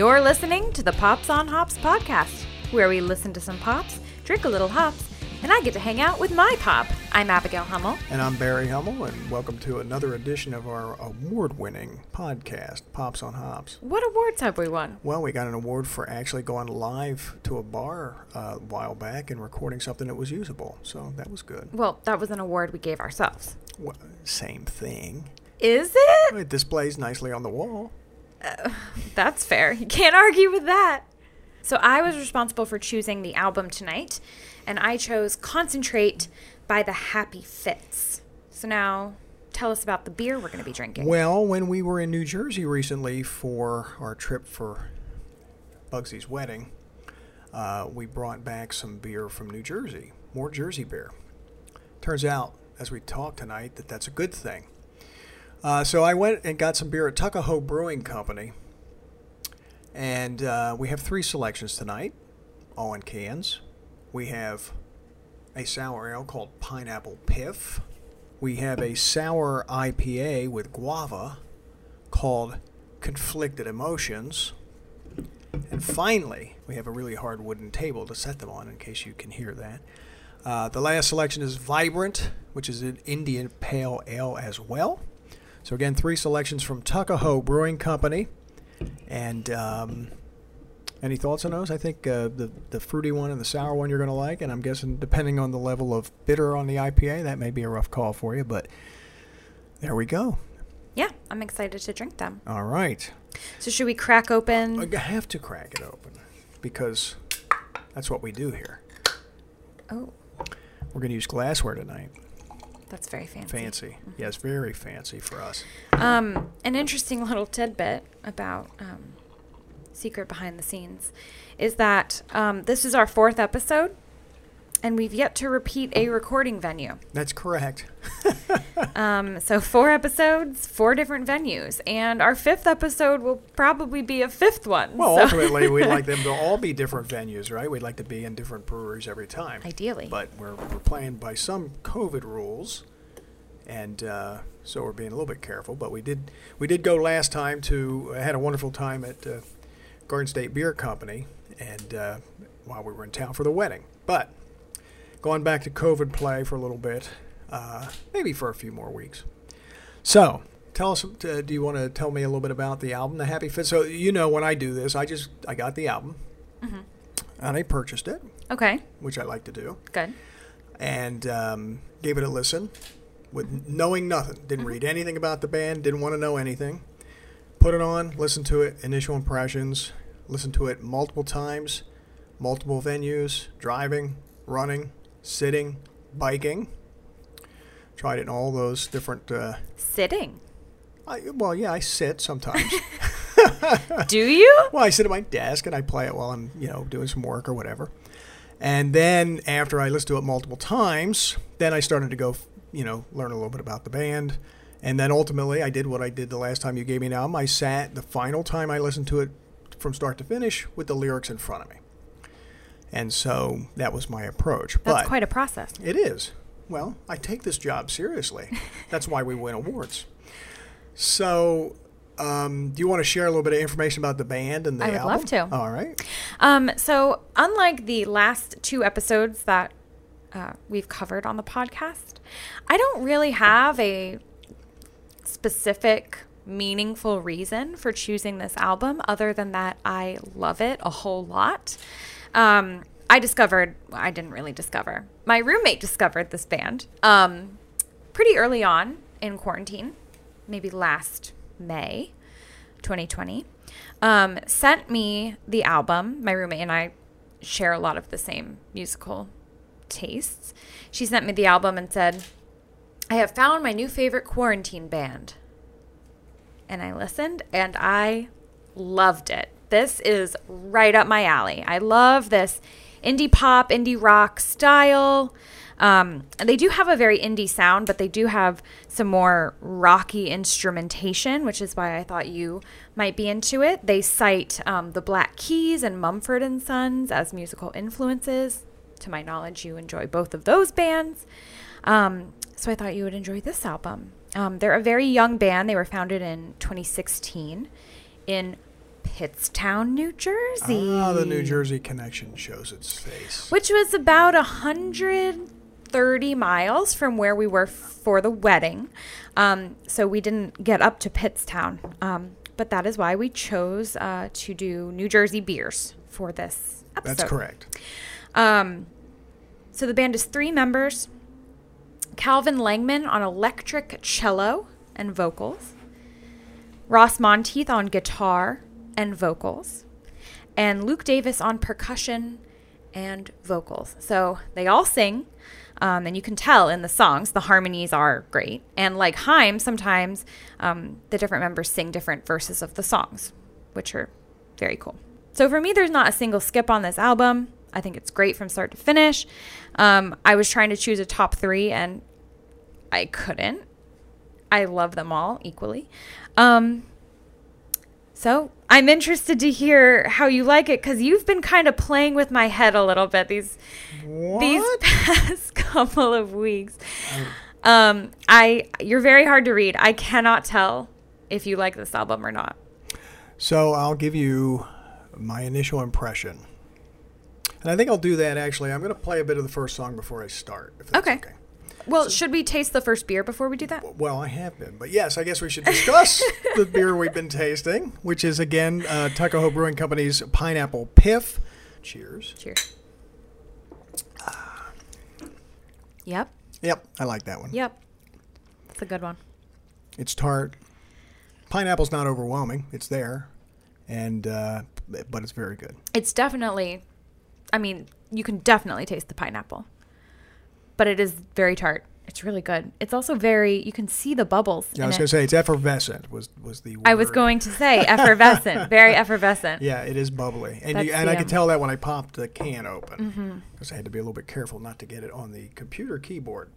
You're listening to the Pops on Hops podcast, where we listen to some pops, drink a little hops, and I get to hang out with my pop. I'm Abigail Hummel. And I'm Barry Hummel, and welcome to another edition of our award winning podcast, Pops on Hops. What awards have we won? Well, we got an award for actually going live to a bar uh, a while back and recording something that was usable, so that was good. Well, that was an award we gave ourselves. Well, same thing. Is it? It displays nicely on the wall. That's fair. You can't argue with that. So I was responsible for choosing the album tonight, and I chose Concentrate by the Happy Fits. So now tell us about the beer we're going to be drinking. Well, when we were in New Jersey recently for our trip for Bugsy's wedding, uh, we brought back some beer from New Jersey, more Jersey beer. Turns out, as we talk tonight, that that's a good thing. Uh, so I went and got some beer at Tuckahoe Brewing Company, and uh, we have three selections tonight, all in cans. We have a sour ale called Pineapple Piff. We have a sour IPA with guava called Conflicted Emotions. And finally, we have a really hard wooden table to set them on in case you can hear that. Uh, the last selection is Vibrant, which is an Indian Pale Ale as well. So, again, three selections from Tuckahoe Brewing Company. And um, any thoughts on those? I think uh, the the fruity one and the sour one you're going to like, and I'm guessing depending on the level of bitter on the IPA, that may be a rough call for you. But there we go. Yeah, I'm excited to drink them. All right, So should we crack open? I have to crack it open because that's what we do here. Oh, We're going to use glassware tonight. That's very fancy. Fancy, yes, very fancy for us. Um, an interesting little tidbit about um, secret behind the scenes is that um, this is our fourth episode, and we've yet to repeat a recording venue. That's correct. Um, so four episodes, four different venues, and our fifth episode will probably be a fifth one. Well, so- ultimately, we'd like them to all be different venues, right? We'd like to be in different breweries every time. Ideally. But we're, we're playing by some COVID rules, and uh, so we're being a little bit careful. But we did we did go last time to I had a wonderful time at uh, Garden State Beer Company, and uh, while we were in town for the wedding. But going back to COVID play for a little bit, uh, maybe for a few more weeks. So. Tell us. Uh, do you want to tell me a little bit about the album, The Happy Fit? So you know, when I do this, I just I got the album, and I purchased it, okay, which I like to do good. and um, gave it a listen with knowing nothing. Didn't read anything about the band, didn't want to know anything. Put it on, Listen to it, initial impressions, Listen to it multiple times, multiple venues, driving, running, sitting, biking. Tried it in all those different. Uh, Sitting. I, well, yeah, I sit sometimes. Do you? Well, I sit at my desk and I play it while I'm, you know, doing some work or whatever. And then after I listened to it multiple times, then I started to go, you know, learn a little bit about the band. And then ultimately, I did what I did the last time you gave me an album. I sat the final time I listened to it from start to finish with the lyrics in front of me. And so that was my approach. That's but quite a process. it is. Well, I take this job seriously. That's why we win awards. So, um, do you want to share a little bit of information about the band and the album? I would album? love to. All right. Um, so, unlike the last two episodes that uh, we've covered on the podcast, I don't really have a specific, meaningful reason for choosing this album other than that I love it a whole lot. Um, I discovered, I didn't really discover, my roommate discovered this band um, pretty early on in quarantine, maybe last May 2020. Um, sent me the album. My roommate and I share a lot of the same musical tastes. She sent me the album and said, I have found my new favorite quarantine band. And I listened and I loved it. This is right up my alley. I love this indie pop, indie rock style. Um, they do have a very indie sound, but they do have some more rocky instrumentation, which is why I thought you might be into it. They cite um, the Black Keys and Mumford and Sons as musical influences. To my knowledge, you enjoy both of those bands. Um, so I thought you would enjoy this album. Um, they're a very young band. They were founded in 2016 in Pittstown, New Jersey. Ah, the New Jersey connection shows its face. Which was about 130 miles from where we were for the wedding. Um, so we didn't get up to Pittstown. Um, but that is why we chose uh, to do New Jersey beers for this episode. That's correct. Um, so the band is three members Calvin Langman on electric cello and vocals, Ross Monteith on guitar and vocals, and Luke Davis on percussion and vocals. So they all sing, um, and you can tell in the songs the harmonies are great. And like Haim, sometimes um, the different members sing different verses of the songs, which are very cool. So for me, there's not a single skip on this album. I think it's great from start to finish. Um, I was trying to choose a top three and I couldn't. I love them all equally. Um, so I'm interested to hear how you like it because you've been kind of playing with my head a little bit these What? these past couple of weeks. Um, I you're very hard to read. I cannot tell if you like this album or not. So I'll give you my initial impression. And I think I'll do that actually. I'm going to play a bit of the first song before I start. Okay. okay. Well, should we taste the first beer before we do that? Well, I have been. But yes, I guess we should discuss the beer we've been tasting, which is again uh, Tuckahoe Brewing Company's Pineapple Piff. Cheers. Cheers. Yep. Yep, I like that one. Yep. It's a good one. It's tart. Pineapple's not overwhelming. It's there, and uh, but it's very good. It's definitely, I mean, you can definitely taste the pineapple, but it is very tart. It's really good. It's also very, you can see the bubbles. Yeah, I was it. going to say it's effervescent. Was was the word. I was going to say effervescent, very effervescent. Yeah, it is bubbly, and you, and I could tell that when I popped the can open because I had to be a little bit careful not to get it on the computer keyboard.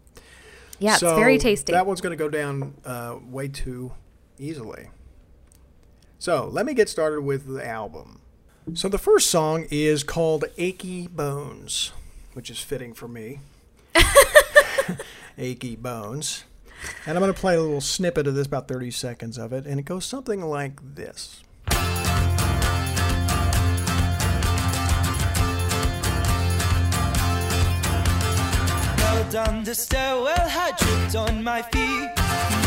Yeah, So it's very tasty. That one's going to go down uh, way too easily. So let me get started with the album. So the first song is called "Achy Bones," which is fitting for me. Achy Bones. And I'm going to play a little snippet of this, about 30 seconds of it, and it goes something like this. Down the stairwell, had tripped on my feet.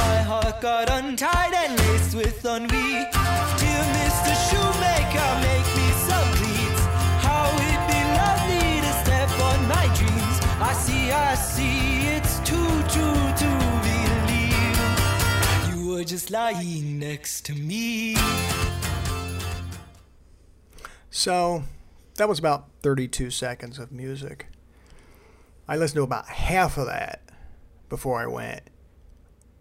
My heart got untied and laced with ennui. Dear Mr. Shoemaker, make were just lying next to me. So that was about 32 seconds of music. I listened to about half of that before I went.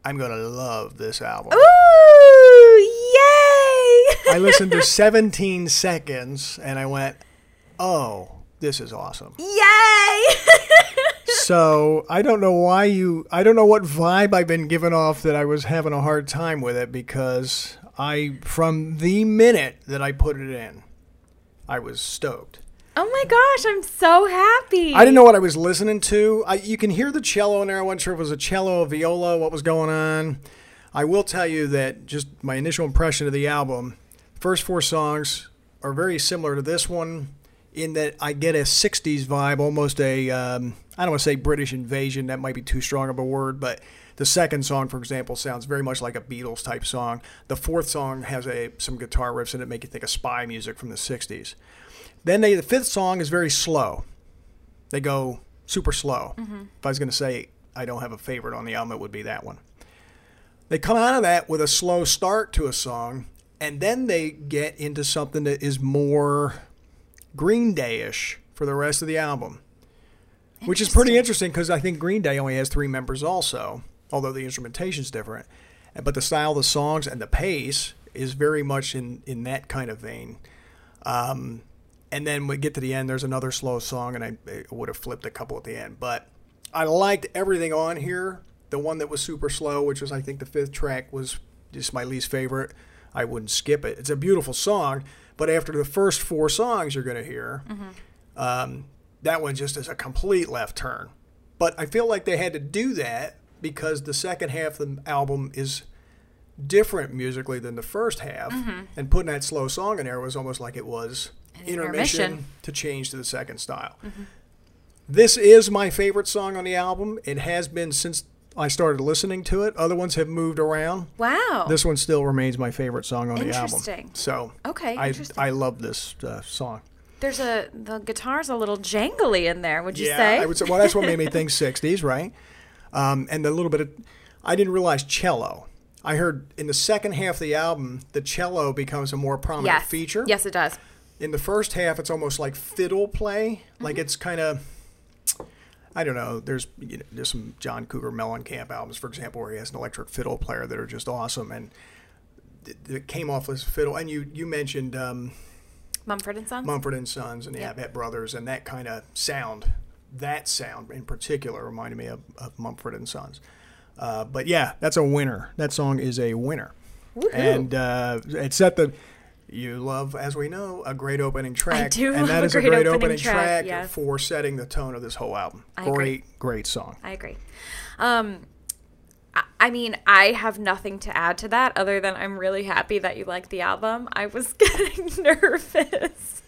I'm going to love this album. Ooh, yay! I listened to 17 seconds and I went, oh, this is awesome. yay! So I don't know why you, I don't know what vibe I've been given off that I was having a hard time with it because I, from the minute that I put it in, I was stoked. oh my gosh, I'm so happy. I didn't know what I was listening to. I, you can hear the cello in there. I wasn't sure if it was a cello, a viola, what was going on. I will tell you that just my initial impression of the album, first four songs are very similar to this one in that I get a 60s vibe, almost a, um, I don't want to say British invasion, that might be too strong of a word, but the second song, for example, sounds very much like a Beatles type song. The fourth song has a some guitar riffs in it, make you think of spy music from the 60s. Then they, the fifth song is very slow they go super slow. Mm-hmm. If I was going to say I don't have a favorite on the album, it would be that one. They come out of that with a slow start to a song, and then they get into something that is more Green Day-ish for the rest of the album, which is pretty interesting because I think Green Day only has three members also, although the instrumentation's different. But the style of the songs and the pace is very much in, in that kind of vein. Um, and then we get to the end, there's another slow song, and I, I would have flipped a couple at the end. But I liked everything on here. The one that was super slow, which was I think the fifth track, was just my least favorite. I wouldn't skip it. It's a beautiful song, but after the first four songs you're going to hear, um, that one just is a complete left turn. But I feel like they had to do that because the second half of the album is different musically than the first half, and putting that slow song in there was almost like it was intermission, intermission. to change to the second style. This is my favorite song on the album. It has been since I started listening to it. Other ones have moved around. Wow. This one still remains my favorite song on the album. Interesting. So Okay, I interesting. I love this uh, song. There's a the guitar's a little jangly in there. Would you yeah, say? I would say. Well, that's what made me think '60s, right? Um, and the little bit of, I didn't realize cello. I heard in the second half of the album, the cello becomes a more prominent yes. feature. Yes, it does. In the first half, it's almost like fiddle play. Mm-hmm. Like it's kind of, I don't know. There's you know, there's some John Cougar Mellencamp albums, for example, where he has an electric fiddle player that are just awesome, and it, it came off as fiddle. And you you mentioned. Um, Mumford and Sons. Mumford and Sons and the Yeah. Avett Brothers and that kind of sound. That sound in particular reminded me of, of Mumford and Sons. Uh, but yeah, that's a winner. That song is a winner. Woohoo. And uh, it set the. You love, as we know, a great opening track. do and that love a great great opening opening track, track, yes. for setting the tone of this whole album. I great, agree. great song. I agree. Um, I- mean, I have nothing to add to that other than I'm really happy that you like the album. I was getting nervous.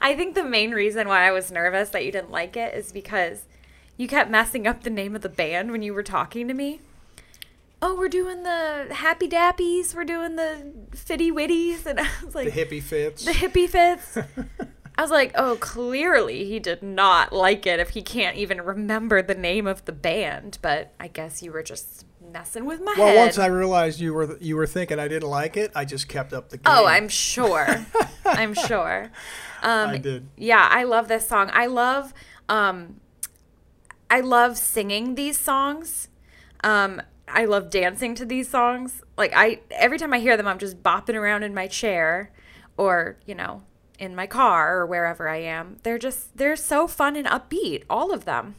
I think the main reason why I was nervous that you didn't like it is because you kept messing up the name of the band when you were talking to me. Oh, we're doing the Happy Dappies, we're doing the Fitty Witties, and I was like, The hippie fits. the hippie fits. I was like, oh, clearly he did not like it if he can't even remember the name of the band. But I guess you were just messing with my well, head. Well, once I realized you were you were thinking I didn't like it, I just kept up the game. oh, I'm sure. I'm sure. Um, I did. Yeah, I love this song. I love, um, I love singing these songs. Um, I love dancing to these songs. Like I, every time I hear them, I'm just bopping around in my chair, or you know, in my car or wherever I am. They're just they're so fun and upbeat, all of them.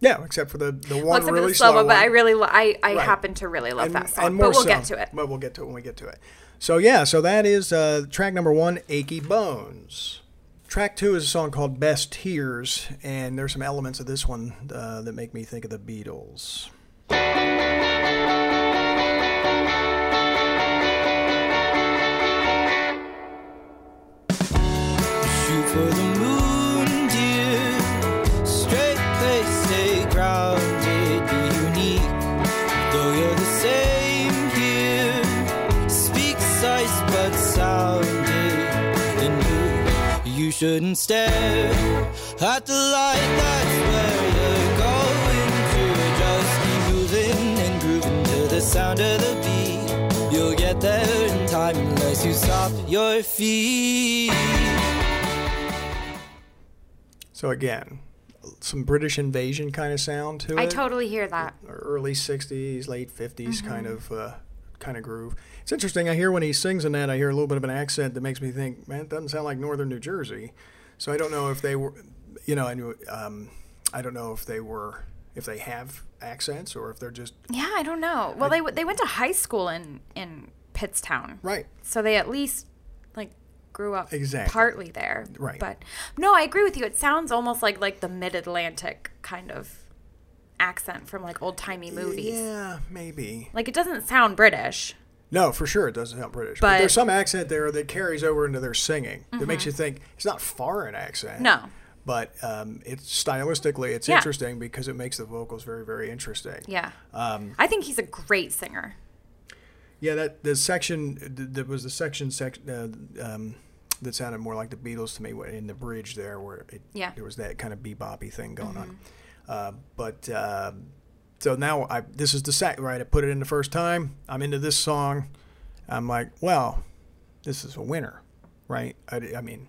Yeah, except for the the one Well, except for the slow one, but I really, lo- I, I Right. happen to really love that song. and But we'll so. get to it. But we'll get to it when we get to it. So yeah, so that is uh, track number one, "Achy Bones." Track two is a song called "Best Tears," and there's some elements of this one uh, that make me think of the Beatles. Shouldn't stare at the light, that's where you're going to. Just keep moving and grooving to the sound of the beat. You'll get there in time unless you stop your feet. So again, some British invasion kind of sound to I it. totally hear that. early '60s, late '50s Mm-hmm. kind of uh, kind of groove. It's interesting. I hear when he sings in that, I hear a little bit of an accent that makes me think, man, it doesn't sound like Northern New Jersey. So I don't know if they were, you know, I knew, um, I don't know if they were, if they have accents or if they're just Yeah, I don't know. Well, they they went to high school in in Pittstown, right. so they at least grew up Exactly. partly there. Right. But no, I agree with you. It sounds almost like like the mid Atlantic kind of accent from like old timey movies. Yeah, maybe. Like it doesn't sound British. No, for sure, it doesn't sound British. But, But- Mm-hmm. there's some accent there that carries over into their singing that makes you think it's not foreign accent. No. But um, it's stylistically, it's Yeah. interesting because it makes the vocals very, very interesting. Yeah. Um, I think he's a great singer. Yeah, that the section that was the section sec, uh, um, that sounded more like the Beatles to me in the bridge there, where it, Yeah. Mm-hmm. there was that kind of beboppy thing going on. Uh, but uh, so now I this is the second right. I put it in the first time. I'm into this song. I'm like, well, this is a winner, right? I mean,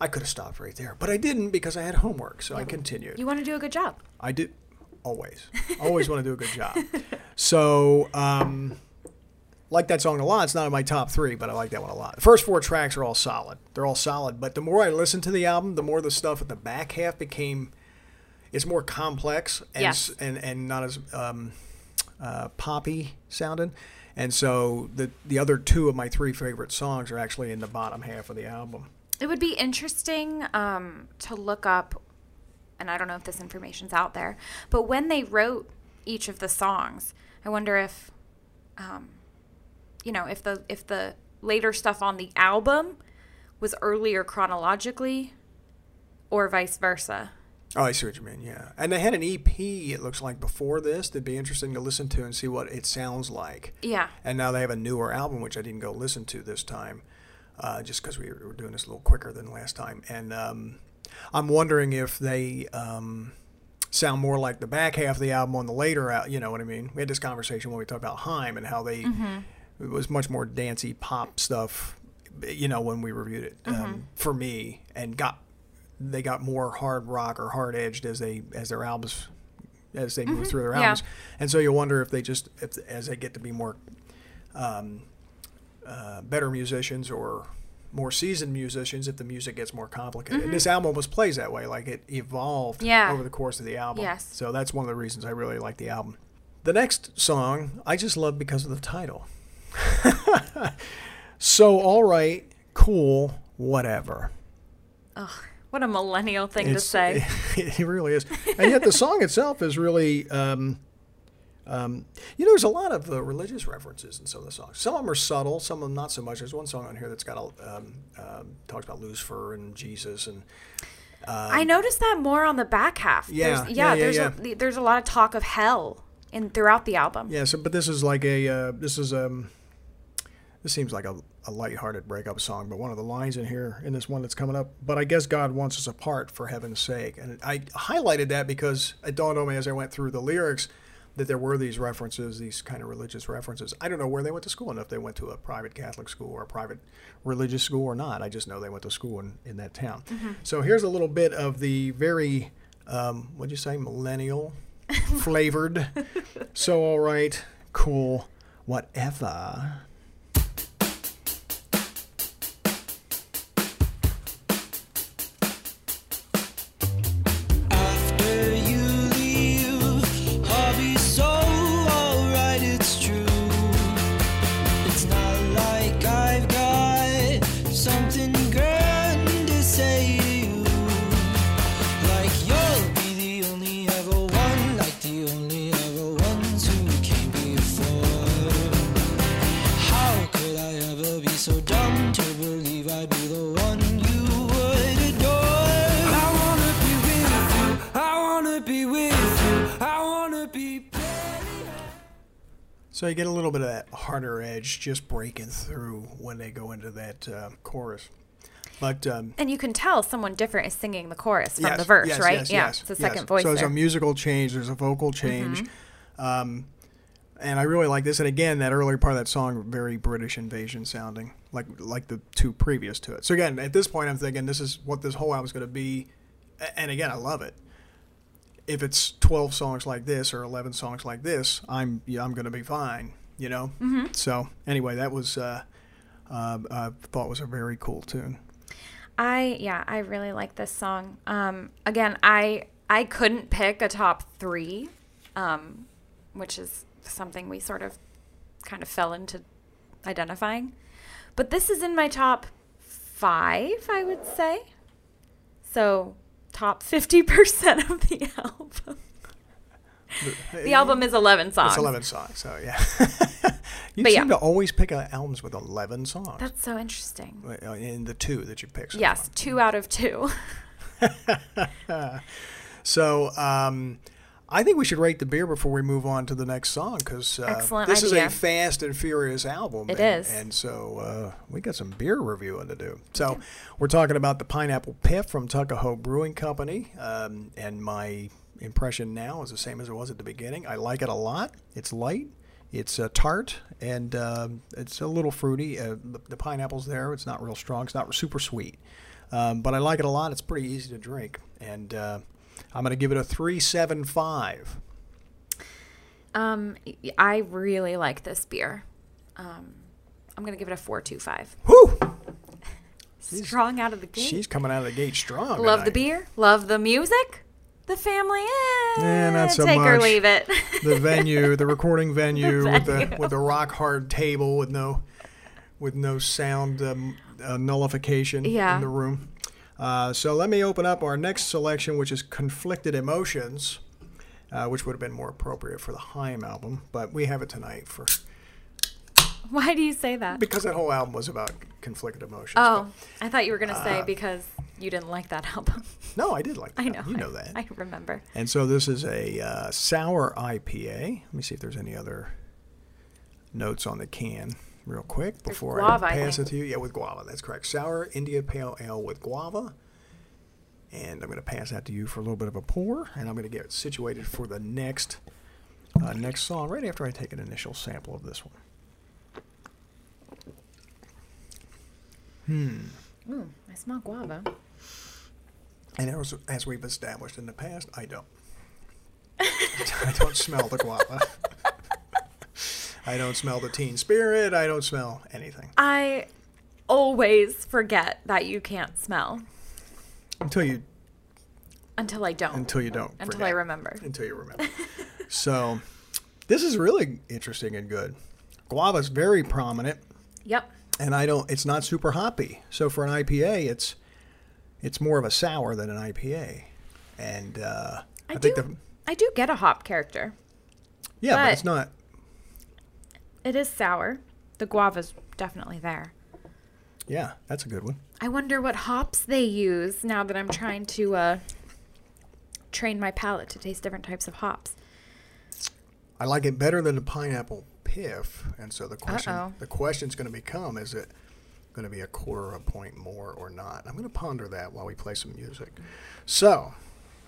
I could have stopped right there, but I didn't because I had homework, so I continued. You want to do a good job. I did always, always want to do a good job. So, um, like that song a lot. It's not in my top three, but I like that one a lot. The first four tracks are all solid. They're all solid. But the more I listened to the album, the more the stuff at the back half became. It's more complex and Yes. and and not as um, uh, poppy sounding. And so the the other two of my three favorite songs are actually in the bottom half of the album. It would be interesting um, to look up, and I don't know if this information's out there, but when they wrote each of the songs, I wonder if um, you know, if the if the later stuff on the album was earlier chronologically or vice versa. Oh, I see what you mean. Yeah, and they had an EP. It looks like before this. That'd be interesting to listen to and see what it sounds like. Yeah. And now they have a newer album, which I didn't go listen to this time, uh, just because we were doing this a little quicker than last time. And um, I'm wondering if they um, sound more like the back half of the album on the later. Out, you know what I mean? We had this conversation when we talked about Haim and how they it was much more dancey pop stuff. You know, when we reviewed it um, for me, and got they got more hard rock or hard edged as they as their albums as they move through their Mm-hmm. Yeah. albums, and so you wonder if they just if, as they get to be more um, uh, better musicians or more seasoned musicians, if the music gets more complicated. And this album almost plays that way, like it evolved Mm-hmm. Yeah. over the course of the album. Yes. So that's one of the reasons I really like the album. The next song I just love because of the title. so all right, cool, whatever. What a millennial thing to say. It, really is. And yet the song itself is really, um, um, you know, there's a lot of uh, religious references in some of the songs. Some of them are subtle, some of them not so much. There's one song on here that's got a, um, um, talks about Lucifer and Jesus and I noticed that more on the back half. Yeah, there's, yeah, yeah, there's yeah. A, there's a lot of talk of hell in throughout the album. yeah. So, but this is like a uh, this is um, this seems like a, a lighthearted breakup song. But one of the lines in here in this one that's coming up. But I guess God wants us apart for heaven's sake, and I highlighted that because it dawned on me as I went through the lyrics that there were these references, these kind of religious references. I don't know where they went to school and if they went to a private Catholic school or a private religious school or not. I just know they went to school in, in that town. So here's a little bit of the very, um, what'd you say, millennial flavored. so, all right, cool, whatever. So you get a little bit of that harder edge just breaking through when they go into that uh, chorus. But um, And you can tell someone different is singing the chorus from yes, the verse, yes, right? yes, yeah, yes, it's a second voice So there's there. Mm-hmm. a musical change. There's a vocal change. Um, and I really like this. And again, that earlier part of that song, very British invasion sounding, like like the two previous to it. So again, at this point, I'm thinking this is what this whole album's going to be. And again, I love it. If it's 12 songs like this or 11 songs like this, I'm yeah, I'm going to be fine. You know. Mm-hmm. So anyway, that was uh, uh, I thought was a very cool tune. I yeah, I really like this song. Um, again, I I couldn't pick a top three, um, which is something we sort of kind of fell into identifying. But this is in my top five, I would say. So top fifty percent of the album. The album is eleven songs. It's 11 songs, so yeah. you But seem yeah. to always pick uh, albums with 11 songs. That's so interesting. Uh, in the two that you pick. So Yes, far. two out of two. So um, I think we should rate the beer before we move on to the next song because uh, this is a fast and furious album. It and, is. and so uh, we got some beer reviewing to do. So we're talking about the Pineapple Piff from Tuckahoe Brewing Company, um, and my impression now is the same as it was at the beginning. I like it a lot. It's light. It's uh, tart and um, it's a little fruity. Uh, the, the pineapple's there. It's not real strong. It's not super sweet, um, but I like it a lot. It's pretty easy to drink, and uh, I'm going to give it a three seven five. Um, I really like this beer. Um, I'm gonna give it a four two five. Whew! Strong out of the gate. She's coming out of the gate strong. Love the beer. Love the music. The family. Eh, Eh, not so take or much. leave it. The venue, the recording venue, with the with the rock hard table with no with no sound um, uh, nullification Yeah. in the room. Uh, so let me open up our next selection, which is Conflicted Emotions, uh, which would have been more appropriate for the Haim album, but we have it tonight for Why do you say that? because that whole album was about conflicted emotions. Oh, I thought you were gonna Uh, say because you didn't like that album. No, I did like that. I know. You know I- that. I remember. And so this is a uh, sour IPA. Let me see if there's any other notes on the can real quick before guava, I I pass think. it to you. Yeah, with guava. That's correct. Sour India Pale Ale with guava. And I'm going to pass that to you for a little bit of a pour, and I'm going to get it situated for the next uh, next song right after I take an initial sample of this one. Hmm. Ooh, I smell guava. And as, as we've established in the past, I don't. I don't smell the guava. I don't smell the teen spirit. I don't smell anything I always forget that you can't smell until you until I don't. until you don't Until forget. I remember. Until you remember. so, this is really interesting and good. Guava's very prominent, Yep. and I don't. It's not super hoppy. So for an IPA, it's it's more of a sour than an IPA, and uh, I, I, do. think the I do get a hop character. yeah, but but- it's not. It is sour. The guava's definitely there. Yeah, that's a good one. I wonder what hops they use now that I'm trying to uh, train my palate to taste different types of hops. I like it better than the pineapple piff, and so the question Uh-oh. the question's going to become: Is it going to be a quarter of a point more or not? I'm going to ponder that while we play some music. So,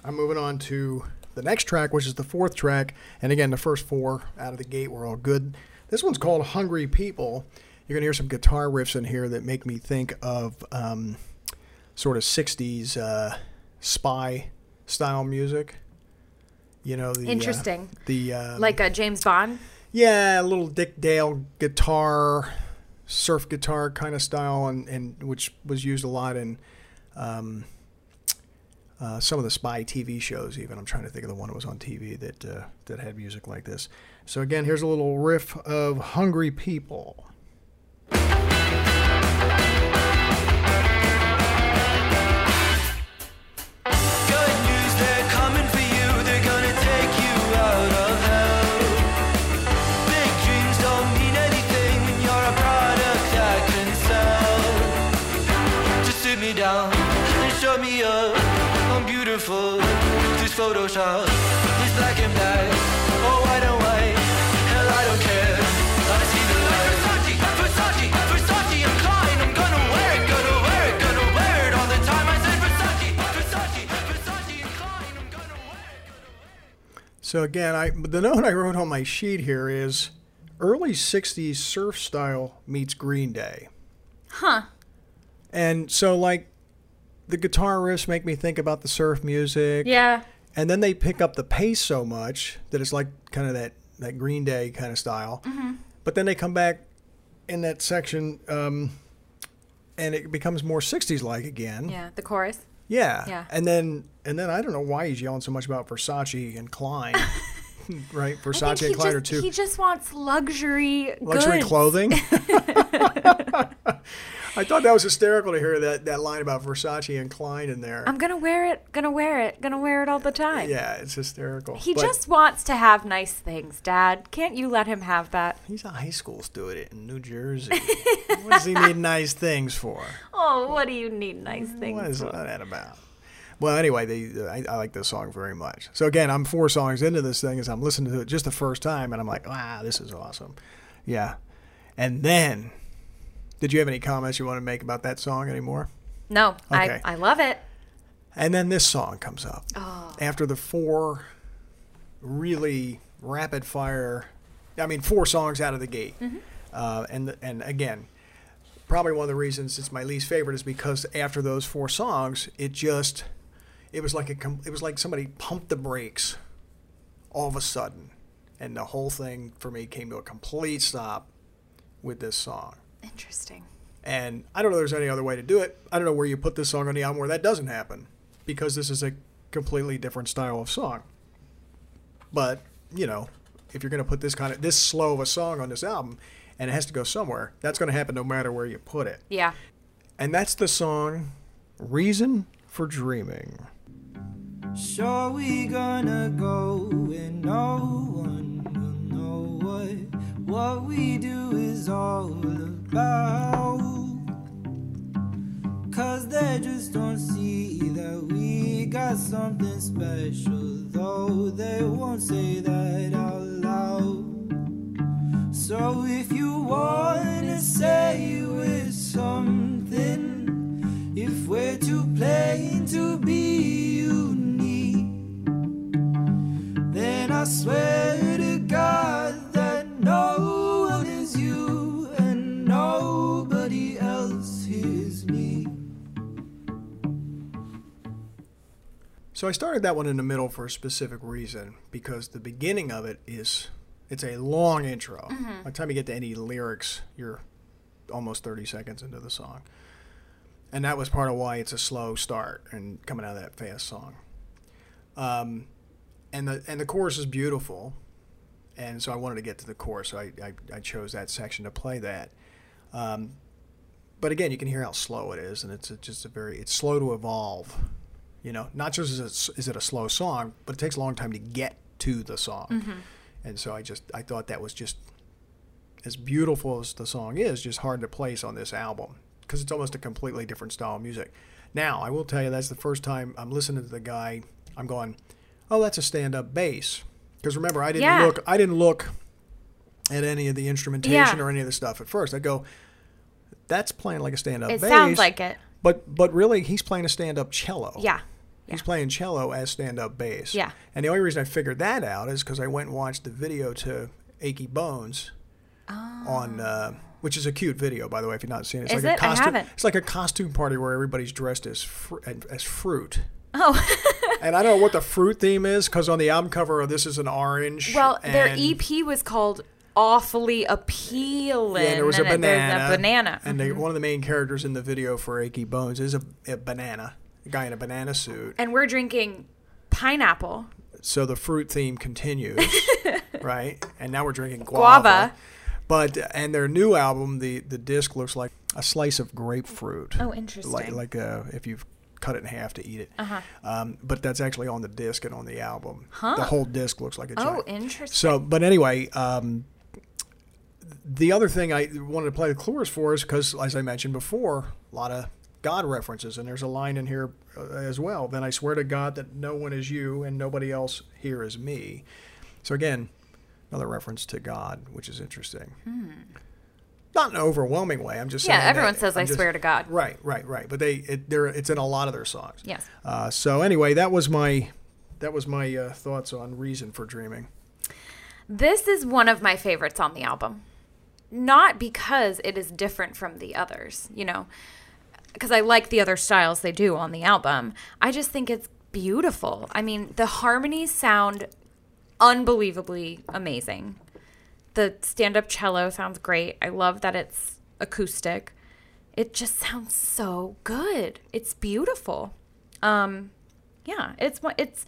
I'm moving on to the next track, which is the fourth track, and again, the first four out of the gate were all good. This one's called "Hungry People." You're going to hear some guitar riffs in here that make me think of um, sort of '60s uh, spy style music. You know the uh, Interesting. the um, like a James Bond. yeah, a little Dick Dale guitar, surf guitar kind of style, and, and which was used a lot in um, uh, some of the spy TV shows. Even I'm trying to think of the one that was on TV that uh, that had music like this. So again, here's a little riff of "Hungry People." Good So again, I the note I wrote on my sheet here is early '60s surf style meets Green Day. Huh. And so, like, the guitar riffs make me think about the surf music. Yeah. And then they pick up the pace so much that it's like kind of that, that Green Day kind of style. Mm-hmm. But then they come back in that section um, and it becomes more 60s like again. Yeah. The chorus. Yeah. Yeah. And then and then I don't know why he's yelling so much about Versace and Klein. right? Versace and Klein are two He just wants luxury. luxury goods. clothing. I thought that was hysterical to hear that, that line about Versace and Klein in there. I'm gonna wear it. Gonna wear it. Gonna wear it all the time. yeah, it's hysterical. He But just wants to have nice things, Dad. Can't you let him have that? he's a high school student in New Jersey. what does he need nice things for? Oh, what do you need nice things What is for? that about? Well, anyway, they, I, I like this song very much. So again, I'm four songs into this thing as I'm listening to it just the first time, and I'm like, wow, this is awesome. Yeah. And then, did you have any comments you want to make about that song anymore? No, Okay. I, I love it. And then this song comes up. Oh. After the four really rapid fire, I mean, four songs out of the gate. Uh, and, and again, probably one of the reasons it's my least favorite is because after those four songs, it just, it was like a, it was like somebody pumped the brakes all of a sudden. And the whole thing for me came to a complete stop with this song. Interesting. And I don't know if there's any other way to do it. I don't know where you put this song on the album where that doesn't happen because this is a completely different style of song. But, you know, if you're going to put this kind of this slow of a song on this album and it has to go somewhere, that's going to happen no matter where you put it. Yeah. And that's the song Reason for Dreaming. So we gonna go and no one will know what what we do is all about. Cause they just don't see that we got something special, though they won't say that out loud. So if you wanna say we're something, if we're too plain to be unique, then I swear to God So I started that one in the middle for a specific reason because the beginning of it is it's a long intro. By the time you get to any lyrics, you're almost 30 seconds into the song. And that was part of why it's a slow start and coming out of that fast song. Um, and the and the chorus is beautiful, and so I wanted to get to the chorus. So I, I, I chose that section to play that. Um, but again, you can hear how slow it is, and it's a, just a very it's slow to evolve. You know, not just is it, is it a slow song, but it takes a long time to get to the song. Mm-hmm. And so I just I thought that was just as beautiful as the song is, just hard to place on this album because it's almost a completely different style of music. Now, I will tell you that's the first time I'm listening to the guy. I'm going, oh, that's a stand-up bass. Because remember, I didn't Yeah. look. I didn't look at any of the instrumentation Yeah. or any of the stuff at first. I go, that's playing like a stand-up It bass. sounds like it. But but really, he's playing a stand-up cello. Yeah. He's playing cello as stand-up bass. Yeah. And the only reason I figured that out is because I went and watched the video to "Achy Bones" on, uh, which is a cute video, by the way. If you've not seen it, it's Oh. Is like it? a I costume. haven't. It's like a costume party where everybody's dressed as fr- as fruit. Oh, And I don't know what the fruit theme is because on the album cover, of this is an orange. well, their EP was called Awfully Appealing. Yeah, there was a and it- banana. A banana. And they, one of the main characters in the video for Achy Bones is a, a banana, a guy in a banana suit. and we're drinking pineapple. So the fruit theme continues, right? And now we're drinking guava. Guava. But and their new album, the the disc looks like a slice of grapefruit. Oh, interesting. Like like uh, if you've cut it in half to eat it. Uh-huh. Um, but that's actually on the disc and on the album. Huh. The whole disc looks like a Oh, interesting. So, but anyway, um, the other thing I wanted to play the chorus for is because, as I mentioned before, a lot of God references, and there's a line in here uh, as well. Then I swear to God that no one is you and nobody else here is me. So again, another reference to God, which is interesting. Not in an overwhelming way. I'm just Hmm. Yeah, saying everyone that- says, I'm "I just- swear to God." Right, right, right. But they, it, they're, it's in a lot of their songs. Yes. Uh, so anyway, that was my, that was my uh, thoughts on Reason for Dreaming. This is one of my favorites on the album. Not because it is different from the others, you know, because I like the other styles they do on the album. I just think it's beautiful. I mean, the harmonies sound unbelievably amazing. The stand up cello sounds great. I love that it's acoustic. It just sounds so good. It's beautiful. Um, yeah, it's it's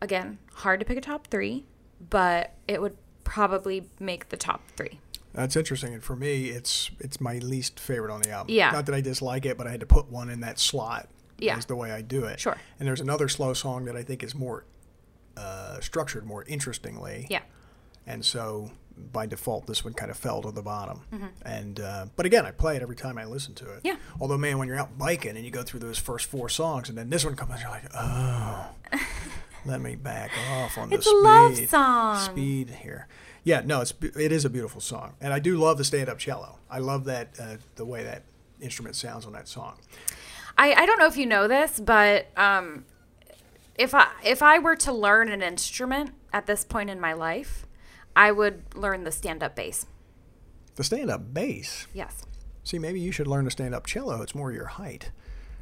again hard to pick a top three, but it would probably make the top three. That's interesting, and for me, it's it's my least favorite on the album. Yeah. Not that I dislike it, but I had to put one in that slot. Yeah. Is the way I do it. Sure. And there's another slow song that I think is more uh, structured more interestingly. Yeah, And so by default, this one kind of fell to the bottom. Mm-hmm. And uh, but again, I play it every time I listen to it. Yeah. Although, man, when you're out biking and you go through those first four songs, and then this one comes, on, you're like, oh, let me back off on It's the a love song. Speed here. Yeah, no, it's it is a beautiful song, and I do love the stand-up cello. I love that uh, the way that instrument sounds on that song. I I don't know if you know this, but um, if I if I were to learn an instrument at this point in my life, I would learn the stand up bass. The stand-up bass. Yes. See, maybe you should learn to stand up cello. It's more your height.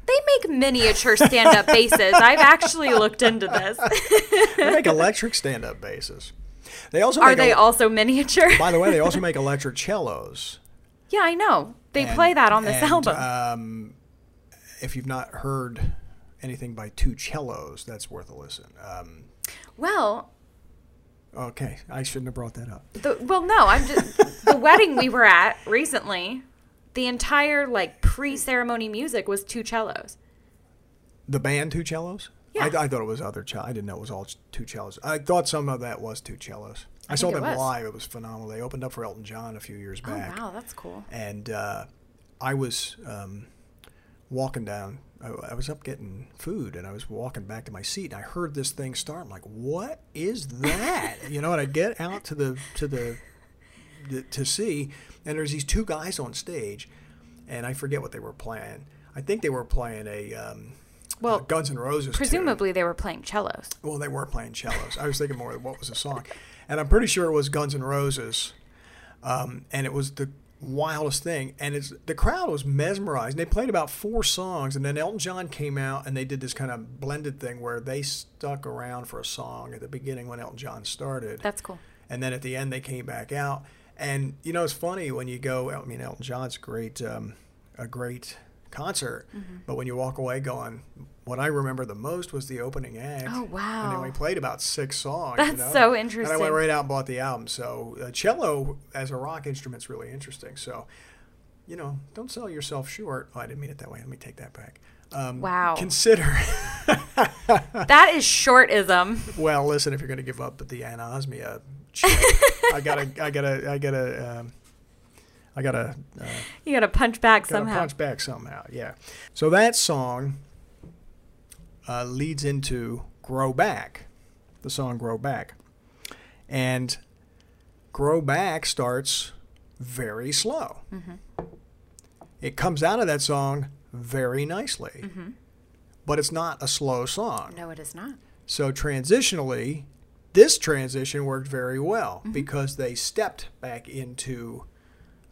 They make miniature stand up basses. I've actually looked into this. They make electric stand-up basses. They also Are they a- also miniature? By the way, they also make electric cellos. yeah, I know. They And- play that on this and, album. Um, if you've not heard anything by two cellos, that's worth a listen. Um, well, okay, I shouldn't have brought that up. the, well, no, I'm just the wedding we were at recently. The entire like pre-ceremony music was two cellos. The band two cellos. Yeah. I, I thought it was other cello. I didn't know it was all two cellos. I thought some of that was two cellos. I, saw think it them live. It was phenomenal. They opened up for Elton John a few years Oh back. wow, that's cool. and uh, I was um, walking down. I, I was up getting food, and I was walking back to my seat, and I heard this thing start. I'm like, "What is that?" you know, and I get out to the to the, the to see, and there's these two guys on stage, and I forget what they were playing. I think they were playing a um, Well, uh, Guns N' Roses. Presumably they were playing cellos. Well, they weren't playing cellos. I was thinking more of what was the song, and I'm pretty sure it was Guns N' Roses, um, and it was the wildest thing. And it's the crowd was mesmerized. And They played about four songs, and then Elton John came out, and they did this kind of blended thing where they stuck around for a song at the beginning when Elton John started, That's cool. and then at the end they came back out. And you know, it's funny when you go. I mean, Elton John's great, um, a great concert, Mm-hmm. but when you walk away going, what I remember the most was the opening act. Oh, wow! And then we played about six songs. That's you know? so interesting. And I went right out and bought the album. So uh, cello as a rock instrument's really interesting. So, you know, don't sell yourself short. Oh, I didn't mean it that way. Let me take that back. Um, Wow. Consider. That is shortism. well, listen, if you're going to give up the anosmia, I gotta, I gotta, I gotta, um, I gotta. Uh, You got to punch back Gotta somehow. punch back somehow, yeah. So that song uh, leads into Grow Back, the song Grow Back. And Grow Back starts very slow. Mm-hmm. It comes out of that song very nicely, but it's not a slow song. No, it is not. So transitionally, this transition worked very well Mm-hmm. because they stepped back into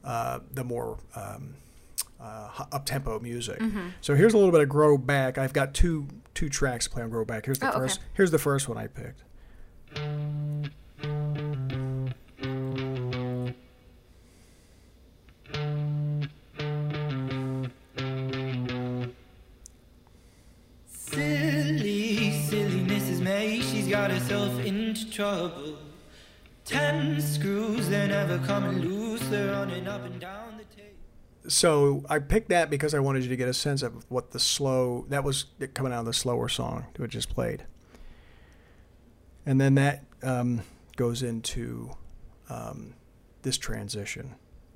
uh, the more um, uh, up tempo music. Mm-hmm. So here's a little bit of Grow Back. I've got two two tracks to play on Grow Back. Here's the Oh, okay. first. Here's the first one I picked. Silly, silly Mrs. May, she's got herself into trouble. Ten screws, they're never coming loose, they're running up and down the table. So I picked that because I wanted you to get a sense of what the slow that was coming out of the slower song that we just played, and then that um, goes into um, this transition.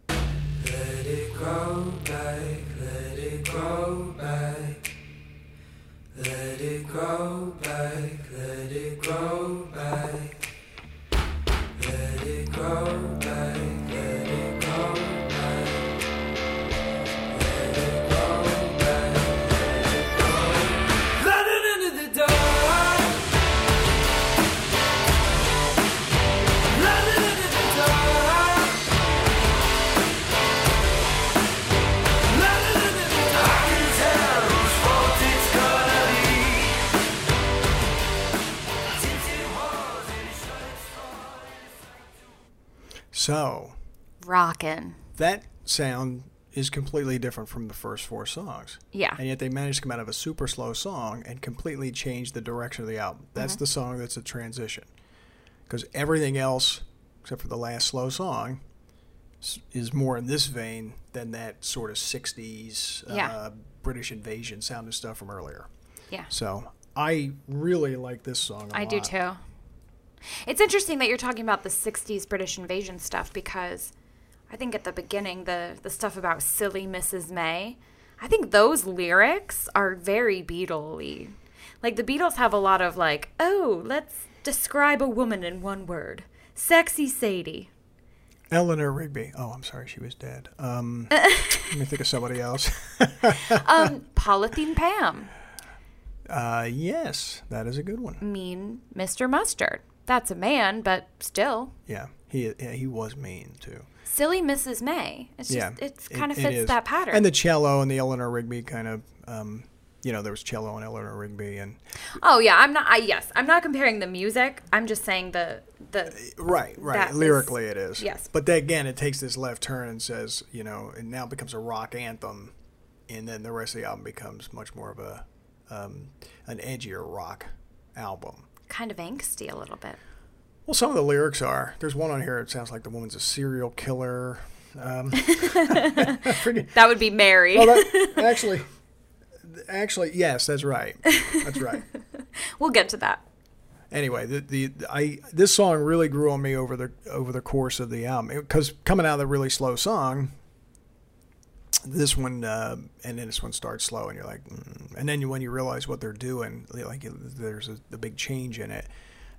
Let it grow back, let it grow back. Let it grow back, let it grow back. Let So Rockin'. that sound is completely different from the first four songs. Yeah. And yet they managed to come out of a super slow song and completely change the direction of the album. That's Mm-hmm. the song that's a transition. Because everything else, except for the last slow song, is more in this vein than that sort of 60s Yeah. uh, British invasion sounded stuff from earlier. Yeah. So I really like this song I I do too. It's interesting that you're talking about the 60s British invasion stuff because I think at the beginning, the, the stuff about silly Mrs. May, I think those lyrics are very Beatle Like the Beatles have a lot of like, oh, let's describe a woman in one word sexy Sadie. Eleanor Rigby. Oh, I'm sorry, she was dead. Um, let me think of somebody else. Um, Polythene Pam. Uh, yes, that is a good one. Mean Mr. Mustard. That's a man, but still. Yeah, he yeah, he was mean too. Silly Mrs. May. It's just, yeah, it kind of fits that pattern. And the cello and the Eleanor Rigby kind of, um, you know, there was cello and Eleanor Rigby, and Oh yeah, I'm not. I yes, I'm not comparing the music. I'm just saying the the. right, right, That is- lyrically it is. yes. but then again, it takes this left turn and says, you know, it now becomes a rock anthem, and then the rest of the album becomes much more of a um, an edgier rock album. Kind of angsty a little bit. Well, some of the lyrics are. There's one on here. It sounds like the woman's a serial killer. Um, forget- That would be Mary. Oh, that, actually, actually, yes, that's right. That's right. we'll get to that. anyway, the, the I this song really grew on me over the over the course of the album because coming out of the really slow song, this one uh, and then this one starts slow and you're like, mm. and then when you realize what they're doing, like there's a, a big change in it,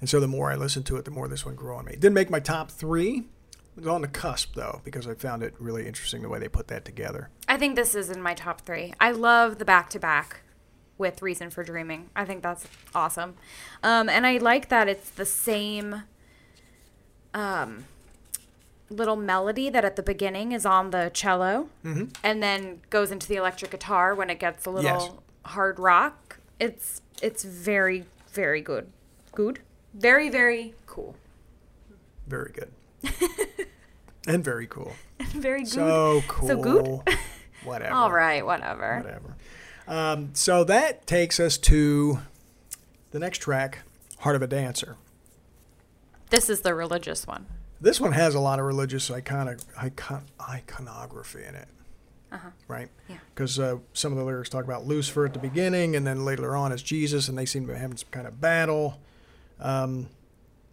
and so the more I listened to it, the more this one grew on me. Didn't make my top three. It was on the cusp though because I found it really interesting the way they put that together. I think this is in my top three. I love the back to back with Reason for Dreaming. I think that's awesome. Um, and I like that it's the same um, little melody that at the beginning is on the cello and then goes into the electric guitar when it gets a little Yes. hard rock. It's it's very very good. Good. Very very cool. Very good. and very cool. very good. So cool. So good. Whatever. All right, whatever. Whatever. Um, so that takes us to the next track, Heart of a Dancer. This is the religious one. This one has a lot of religious iconic, icon, iconography in it. Right? Yeah. Because uh, some of the lyrics talk about Lucifer at the beginning, and then later on it's Jesus, and they seem to be having some kind of battle. Um,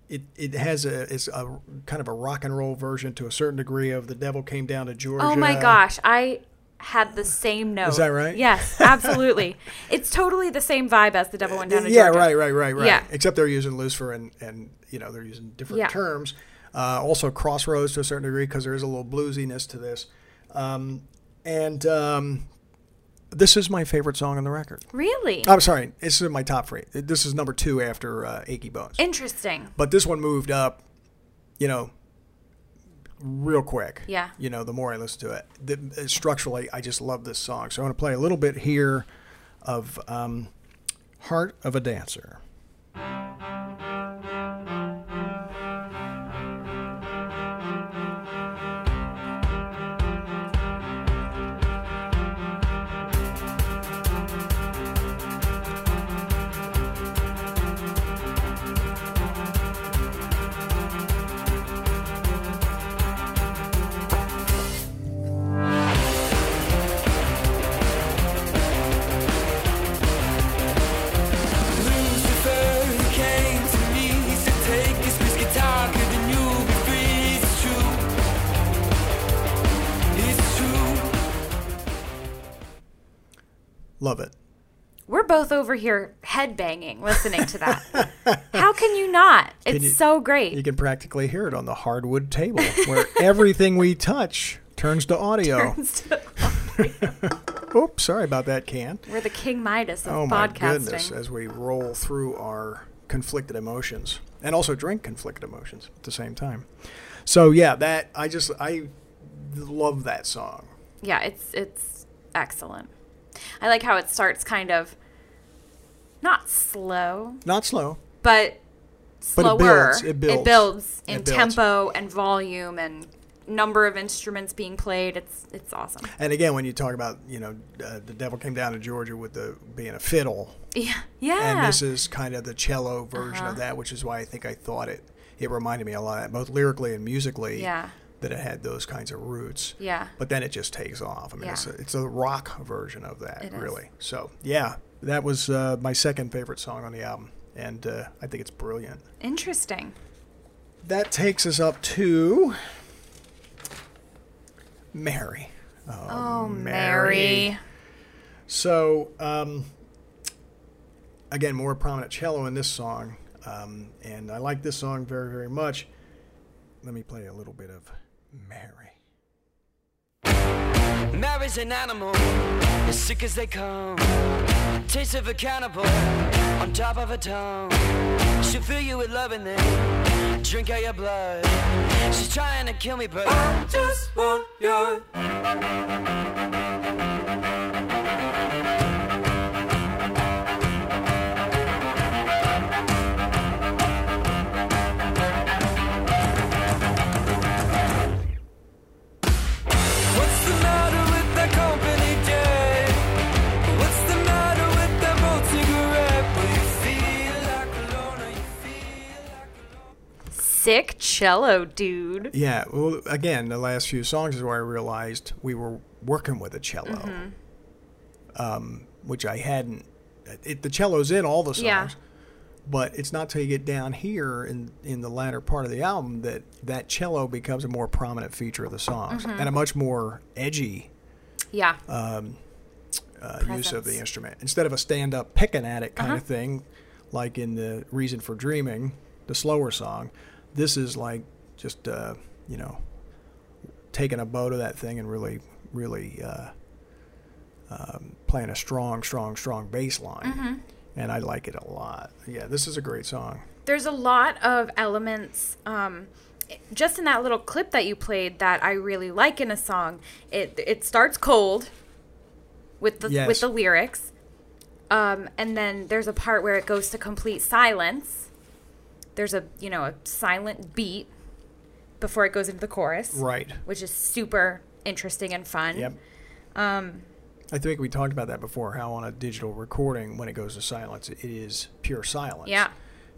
it, it has a it's a kind of a rock and roll version to a certain degree of the devil came down to Georgia. Oh my gosh, I had the same note. Is that right? Yes, absolutely. it's totally the same vibe as the devil went down to yeah, Georgia. Yeah, right, right, right, right. Yeah. Except they're using Lucifer and and you know they're using different Yeah. terms. Uh, also, Crossroads to a certain degree because there is a little bluesiness to this. Um, and um, this is my favorite song on the record. Really I'm sorry, this is my top three. This is number two after uh, Achy Bones. interesting. But this one moved up, you know, real quick. Yeah. You know, the more I listen to it, the, uh, structurally, I just love this song. So I want to play a little bit here of um, "Heart of a Dancer." Both over here headbanging listening to that. How can you not? It's you- so great. You can practically hear it on the hardwood table, where everything we touch turns to audio. Oops, sorry about that, can. We're the King Midas of Oh my podcasting. goodness! As we roll through our conflicted emotions, and also drink conflicted emotions at the same time. So yeah, that I just I love that song. Yeah, it's it's excellent. I like how it starts kind of not slow, Not slow. but But it slower. builds, it builds. It builds in It builds. tempo and volume and number of instruments being played. It's it's awesome. And again, when you talk about you know uh, the devil came down to Georgia with the being a fiddle, Yeah, yeah. and this is kind of the cello version Uh-huh. of that, which is why I think I thought it it reminded me a lot, both lyrically and musically. Yeah. That it had those kinds of roots. Yeah. But then it just takes off. I mean, it's, a, it's a rock version of that, It is. really. So yeah, that was uh, my second favorite song on the album, and uh, I think it's brilliant. Interesting. That takes us up to Mary. Oh, Mary. So, um, again, more prominent cello in this song, um, and I like this song very, very much. Let me play a little bit of Mary. Mary's an animal, as sick as they come. Taste of a cannibal on top of a tongue. She'll fill you with love and then drink out your blood. She's trying to kill me, but I just want your. Sick cello, dude. Yeah, well, again, the last few songs is where I realized we were working with a cello, Mm-hmm. um, which I hadn't. It, the cello's in all the songs, Yeah. But it's not till you get down here in in the latter part of the album that that cello becomes a more prominent feature of the songs Mm-hmm. and a much more edgy Yeah. uh, use of the instrument instead of a stand up picking at it kind Uh-huh. of thing, like in the Reason for Dreaming, the slower song. This is like just uh, you know taking a bow to that thing and really really uh, um, playing a strong, strong, strong bass line. Mm-hmm. And I like it a lot. Yeah, this is a great song. There's a lot of elements um, just in that little clip that you played that I really like in a song. It it starts cold with the with the lyrics. Um, and then there's a part where it goes to complete silence. There's a, you know, a silent beat before it goes into the chorus, Right. which is super interesting and fun. Yep. Um, I think we talked about that before. How on a digital recording, when it goes to silence, it is pure silence. Yeah.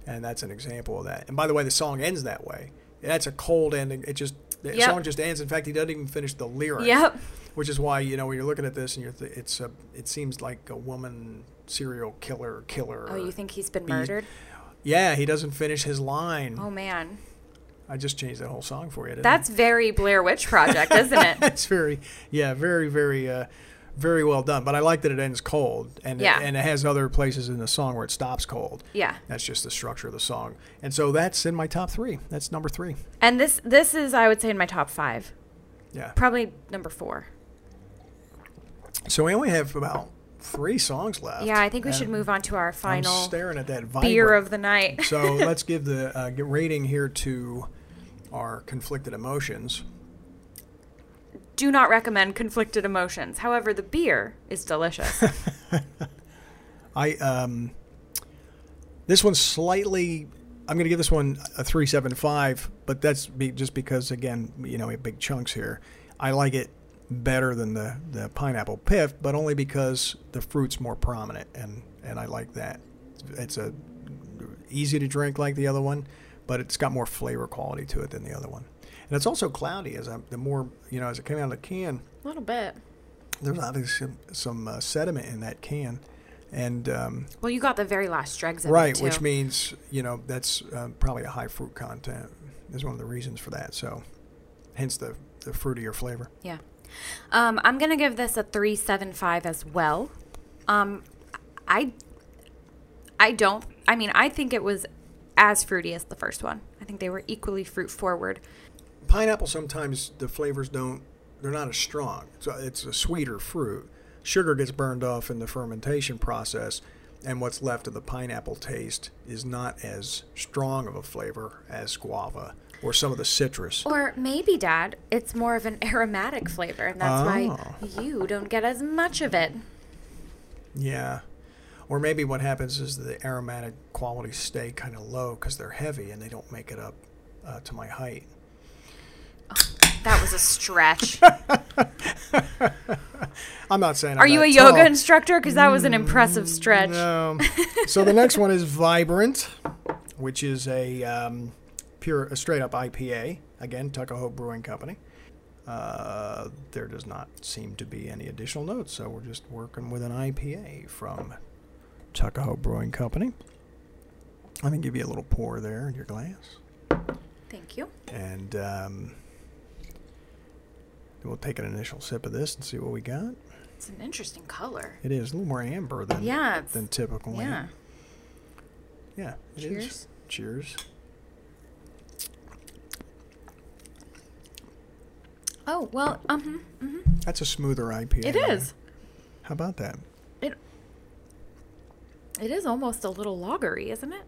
And that's an example of that. And by the way, the song ends that way. That's a cold ending. It just the Yep. song just ends. In fact, he doesn't even finish the lyric. Yep. Which is why you know when you're looking at this and you're th- it's a it seems like a woman serial killer killer. Oh, you think he's been Be- murdered? Yeah, he doesn't finish his line. Oh man, I just changed that whole song for you. Didn't that's very Blair Witch Project, isn't it? It's very, yeah, very, very, uh, very well done. But I like that it ends cold, and Yeah. it, and it has other places in the song where it stops cold. Yeah. That's just the structure of the song, and so that's in my top three. That's number three. And this this is I would say in my top five, Yeah. probably number four. So we only have about three songs left. Yeah, I think we should move on to our I'm final staring at that beer of the night. so let's give the uh, rating here to our conflicted emotions. Do not recommend conflicted emotions. However, the beer is delicious. I um, this one's slightly. I'm going to give this one a three seven five, but that's be, just because again, you know, we have big chunks here. I like it better than the the pineapple piff, but only because the fruit's more prominent, and and I like that. It's a easy to drink like the other one, but it's got more flavor quality to it than the other one. And it's also cloudy as I the more you know as it came out of the can A little bit. there's obviously some, some uh, sediment in that can, and um, Well, you got the very last dregs in right, it, which means you know that's uh, probably a high fruit content. Is one of the reasons for that. So, hence the the fruitier flavor. Yeah. Um, I'm gonna give this a three seven five as well. Um, I I don't. I mean, I think it was as fruity as the first one. I think they were equally fruit forward. Pineapple sometimes the flavors don't they're not as strong. So it's a sweeter fruit. Sugar gets burned off in the fermentation process, and what's left of the pineapple taste is not as strong of a flavor as guava or some of the citrus. Or maybe, Dad, it's more of an aromatic flavor, and that's why Oh. you don't get as much of it. Yeah. Or maybe what happens is the aromatic qualities stay kind of low because they're heavy and they don't make it up uh, to my height. That was a stretch. I'm not saying. Are I'm you a yoga instructor? Because that was an impressive stretch. No. so the next one is Vibrant, which is a um, pure, a straight up IPA. Again, Tuckahoe Brewing Company. Uh, there does not seem to be any additional notes, so we're just working with an IPA from Tuckahoe Brewing Company. I'm gonna give you a little pour there in your glass. Thank you. And um, we'll take an initial sip of this and see what we got. It's an interesting color. It is a little more amber than Yeah, than typical. Yeah. Yeah. it is. Cheers. Oh well. Um. hmm That's a smoother IPA. It is. How about that? It. It is almost a little lagery, isn't it?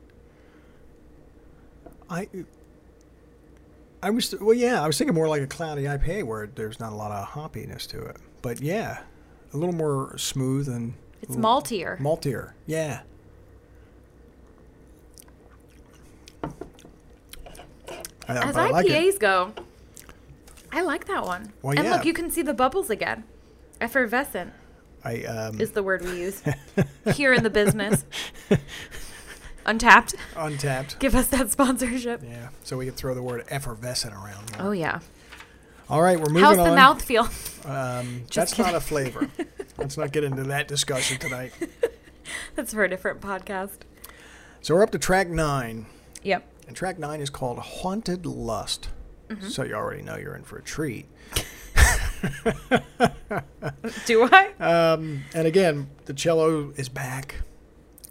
I. I was well, yeah. I was thinking more like a cloudy IPA where there's not a lot of hoppiness to it, but yeah, a little more smooth and It's maltier. maltier. Yeah. As I like. IPAs go, I like that one. Well, and yeah. look, you can see the bubbles again. Effervescent I um, is the word we use here in the business. Untappd. Untappd. Give us that sponsorship. Yeah, so we can throw the word effervescent around. Oh yeah. All right, we're moving How's on. the mouth feel? Um, that's not a flavor. Let's not get into that discussion tonight. That's for a different podcast. So we're up to track nine. Yep. And track nine is called Haunted Lust. Mm-hmm. So you already know you're in for a treat. Do I? Um, and again, the cello is back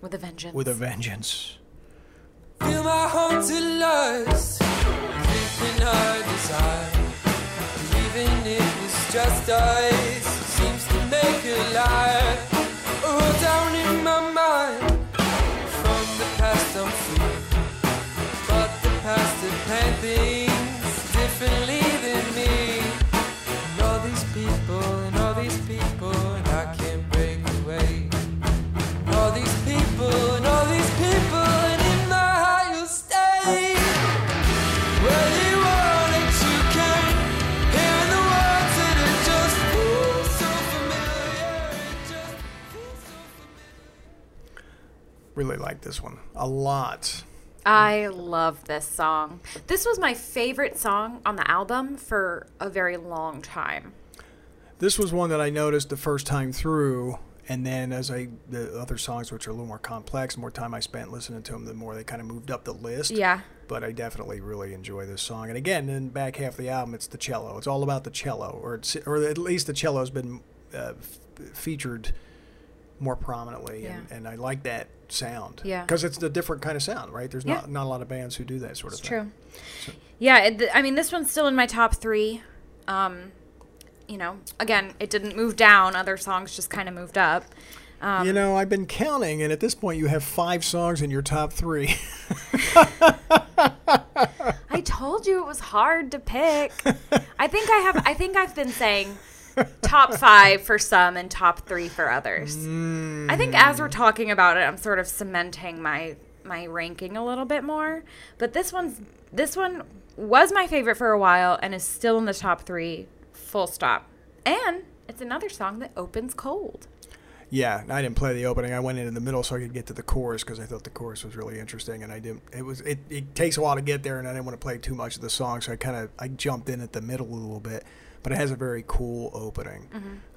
With a vengeance. with a vengeance. Feel my haunted lust, creeping our desire. Even if it's just us, seems to make a liar. Like this one a lot. I love this song. This was my favorite song on the album for a very long time. This was one that I noticed the first time through, and then as I the other songs, which are a little more complex, more time I spent listening to them, the more they kind of moved up the list. Yeah. But I definitely really enjoy this song. And again, in the back half of the album, it's the cello. It's all about the cello, or it's, or at least the cello has been uh, f- featured more prominently, and, Yeah. and I like that sound. Yeah. Because it's a different kind of sound, right? There's Yeah. not not a lot of bands who do that sort of It's thing. true. Yeah, it, I mean, this one's still in my top three. Um, you know, again, it didn't move down. Other songs just kind of moved up. Um, You know, I've been counting, and at this point, you have five songs in your top three. I told you it was hard to pick. I think I have. I think I've been saying top five for some and top three for others. I think as we're mm. talking about it, I'm sort of cementing my my ranking a little bit more. But this one's this one was my favorite for a while and is still in the top three. Full stop. And it's another song that opens cold. Yeah, I didn't play the opening. I went in in the middle so I could get to the chorus because I thought the chorus was really interesting, and I didn't. It was it, it takes a while to get there, and I didn't want to play too much of the song, so I kind of I jumped in at the middle a little bit. But it has a very cool opening,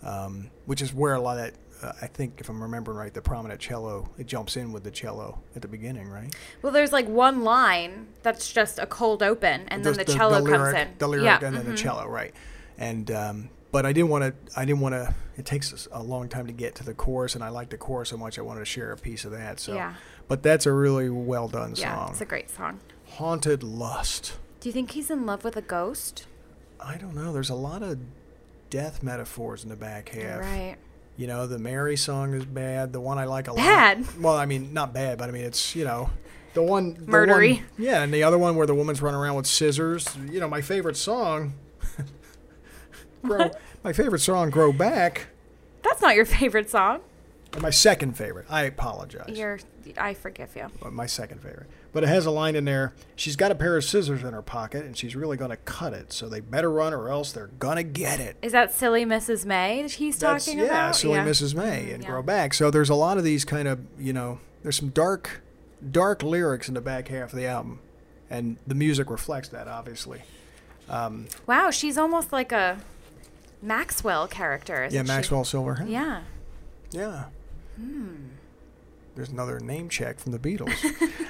um, which is where a lot of that. Uh, I think if I'm remembering right, the prominent cello it jumps in with the cello at the beginning, right? Well, there's like one line that's just a cold open, and then the, cello comes lyric, in. The lyric yeah, and then mhm. the cello, right? And um, but I didn't want to. I didn't want to. It takes a long time to get to the chorus, and I like the chorus so much. I wanted to share a piece of that. So, Yeah. but that's a really well done Yeah, song. it's a great song. Haunted Lust. Do you think he's in love with a ghost? I don't know. There's a lot of death metaphors in the back half. Right. You know, the Mary song is bad. The one I like a Bad? lot. Bad. Well, I mean, not bad, but I mean, it's you know, the one the Murdery. one- yeah, and the other one where the woman's running around with scissors. You know, my favorite song. grow, my favorite song, "Grow Back." That's not your favorite song. My second favorite. I apologize. You're, I forgive you. But my second favorite. But it has a line in there. She's got a pair of scissors in her pocket, and she's really going to cut it. So they better run, or else they're gonna get it. Is that silly Mrs. May that he's That's talking yeah, about? silly Mrs. May and Yeah. Grow Back. So there's a lot of these kind of you know. There's some dark, dark lyrics in the back half of the album, and the music reflects that obviously. Um, Wow, she's almost like a Maxwell character. Isn't yeah, she? Maxwell Silverhand. Yeah. Yeah. There's another name check from the Beatles.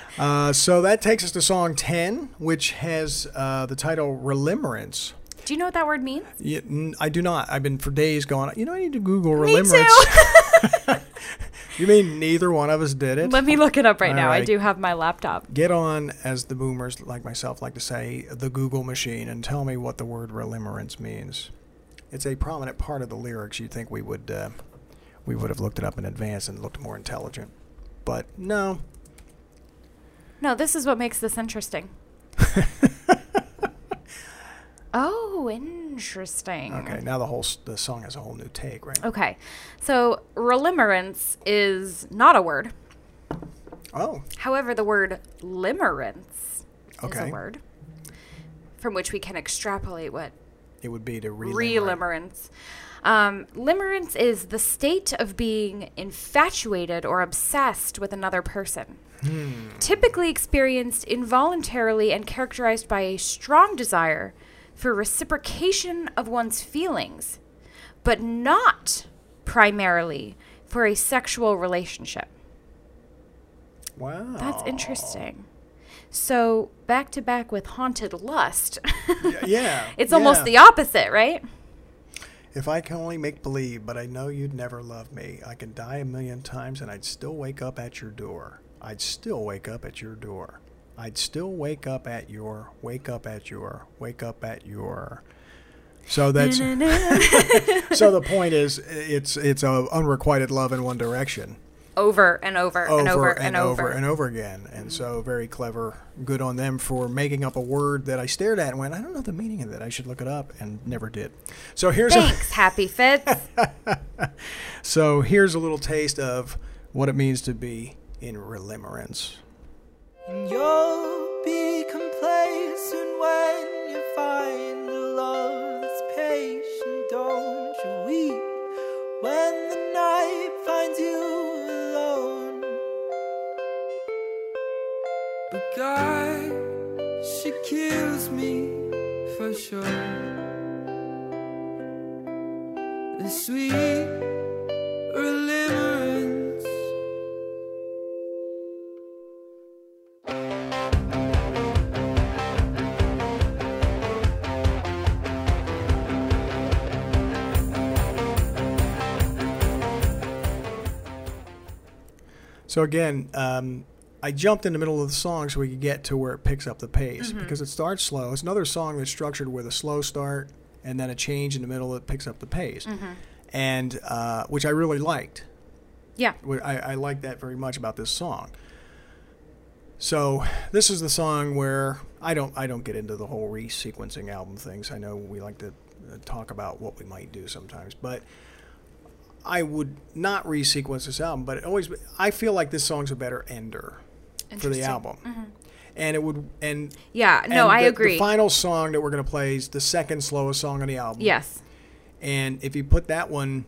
uh, so that takes us to song 10, which has uh, the title Relimmerance. Do you know what that word means? Yeah, n- I do not. I've been for days going, you know, I need to Google Me Relimmerance. you mean neither one of us did it? Let me look it up right All now. I do have my laptop. Get on, as the boomers like myself like to say, the Google machine and tell me what the word relimmerance means. It's a prominent part of the lyrics. You'd think we would uh, we would have looked it up in advance and looked more intelligent, but no. No, this is what makes this interesting. oh, interesting. Okay, now the whole s- the song has a whole new take, right? Okay. So, relimmerance is not a word. Oh, However, the word limerence is Okay. a word from which we can extrapolate what it would be to relimmer. relimerence. Um, limerence is the state of being infatuated or obsessed with another person. Typically experienced involuntarily and characterized by a strong desire for reciprocation of one's feelings, but not primarily for a sexual relationship. Wow. That's interesting. So back to back with Haunted Lust. Yeah. it's almost yeah. the opposite, right? If I can only make believe, but I know you'd never love me, I can die a million times and I'd still wake up at your door. I'd still wake up at your door. I'd still wake up at your, wake up at your, wake up at your. So that's so the point is it's it's a unrequited love in one direction over and over, over and over and, and over over. and over again. And so very clever. Good on them for making up a word that I stared at and went, I don't know the meaning of it. I should look it up and never did. So here's a, Happy Fits. so here's a little taste of what it means to be in relimmerence. And you'll be complacent when you find a love that's patient. Don't you weep when the night finds you God, she kills me for sure. The sweet relimmerance. So again, um, I jumped in the middle of the song so we could get to where it picks up the pace because it starts slow. It's another song that's structured with a slow start and then a change in the middle that picks up the pace, and uh, which I really liked. yeah. I, I like that very much about this song. So this is the song where I don't I don't get into the whole resequencing album things. I know we like to uh, talk about what we might do sometimes, but I would not resequence this album. But it always I feel like this song's a better ender for the album, and it would and Yeah, no, and I the- agree. The final song that we're gonna play is the second slowest song on the album. yes. And if you put that one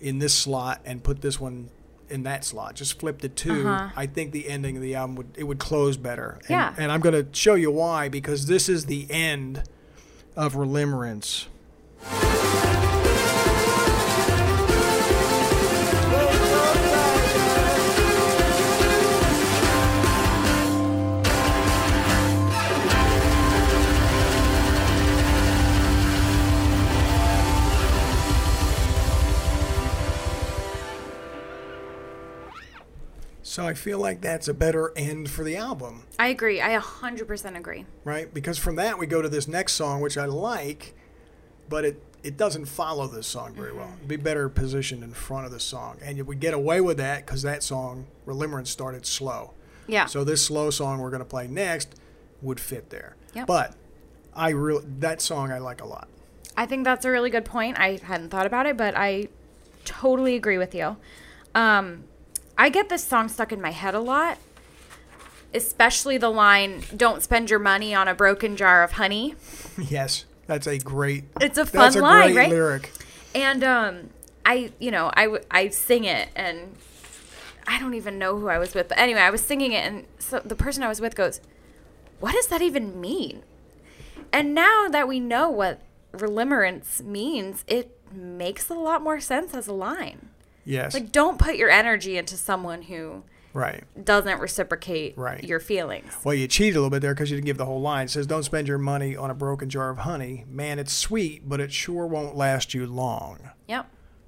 in this slot and put this one in that slot, just flip the 2 Uh-huh. I think the ending of the album would it would close better. And, Yeah. And I'm going to show you why because this is the end of Relimmerance. So I feel like that's a better end for the album. I agree. I 100% agree. right? Because from that we go to this next song, which I like, but it it doesn't follow this song very well. It'd be better positioned in front of the song, and we get away with that because that song, Relimmerance, started slow. Yeah. So this slow song we're going to play next would fit there. Yep. But I really that song I like a lot. I think that's a really good point. I hadn't thought about it, but I totally agree with you. Um, I get this song stuck in my head a lot, especially the line, Don't spend your money on a broken jar of honey. yes, that's a great. It's a fun a line, right? lyric. And um, I, you know, I, I sing it and I don't even know who I was with. But anyway, I was singing it and so the person I was with goes, What does that even mean? And now that we know what relimmerance means, it makes a lot more sense as a line. Yes, Like, don't put your energy into someone who right. doesn't reciprocate Right. your feelings. Well, you cheated a little bit there because you didn't give the whole line. It says, "Don't spend your money on a broken jar of honey. Man, it's sweet, but it sure won't last you long." Yep.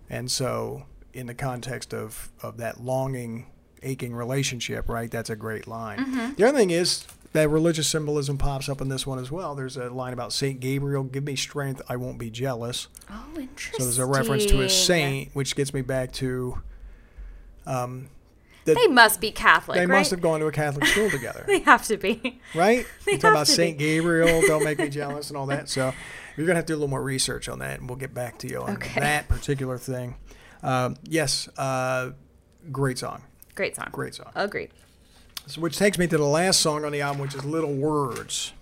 And so, in the context of, of that longing, aching relationship, right, that's a great line. Mm-hmm. The other thing is that religious symbolism pops up in this one as well. There's a line about St. Gabriel, give me strength, I won't be jealous. Oh, interesting. So there's a reference to a saint, which gets me back to um, that They must be Catholic, they right? must have gone to a Catholic school together, They have to be. right? They You talk about St. be. Gabriel, don't make me jealous, and all that. So you're going to have to do a little more research on that, and we'll get back to you on Okay. that particular thing. Um, yes, uh, great song. Great song. Great song. Agreed. So, which takes me to the last song on the album, which is Little Words.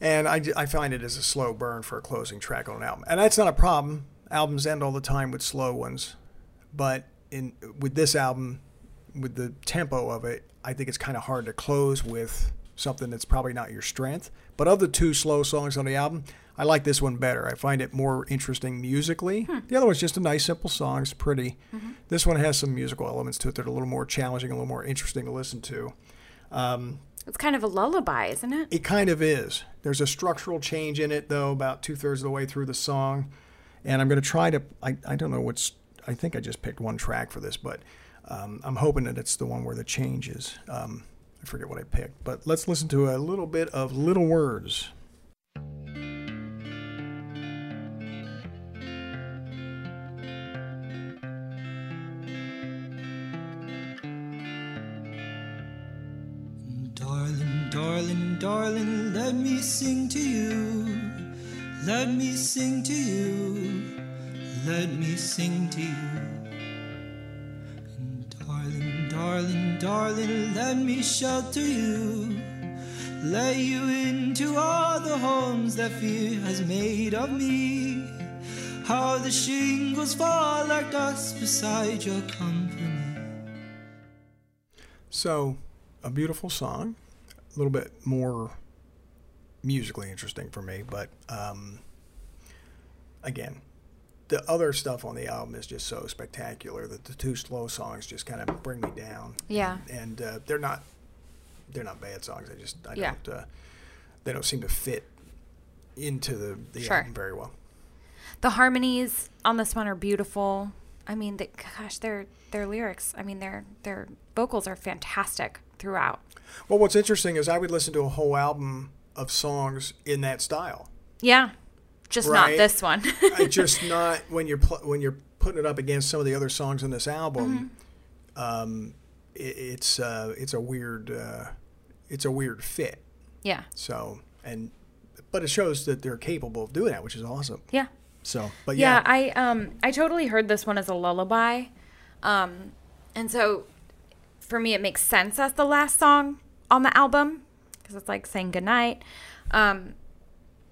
And I, I find it as a slow burn for a closing track on an album. And that's not a problem. Albums end all the time with slow ones. But in with this album, with the tempo of it, I think it's kind of hard to close with something that's probably not your strength. But of the two slow songs on the album, I like this one better. I find it more interesting musically. Hmm. The other one's just a nice, simple song. It's pretty. Mm-hmm. This one has some musical elements to it that are a little more challenging, a little more interesting to listen to. It's kind of a lullaby, isn't it? It kind of is. There's a structural change in it, though, about two thirds of the way through the song. And I'm going to try to, I, I don't know what's, I think I just picked one track for this, but um, I'm hoping that it's the one where the change is. Um, I forget what I picked. But let's listen to a little bit of Little Words. Darling, darling, darling, let me sing to you. Let me sing to you. Let me sing to you. Darling, darling, darling, let me shelter you. Let you into all the homes that fear has made of me. How the shingles fall like dust beside your company. So, a beautiful song, a little bit more musically interesting for me, but um, again, the other stuff on the album is just so spectacular that the two slow songs just kind of bring me down. Yeah. and uh, they're not they're not bad songs. I just I Yeah. don't uh, they don't seem to fit into the, the Sure. album very well. The harmonies on this one are beautiful. I mean, the, gosh, their their lyrics. I mean, their their vocals are fantastic throughout. Well, what's interesting is I would listen to a whole album of songs in that style. Yeah, just Right. not this one. Just not when you're pl- when you're putting it up against some of the other songs in this album. Mm-hmm. Um, it, it's uh, it's a weird uh, it's a weird fit. yeah, So and but it shows that they're capable of doing that, which is awesome. yeah. So, but Yeah, yeah, I um I totally heard this one as a lullaby. Um and so for me it makes sense as the last song on the album because it's like saying goodnight. Um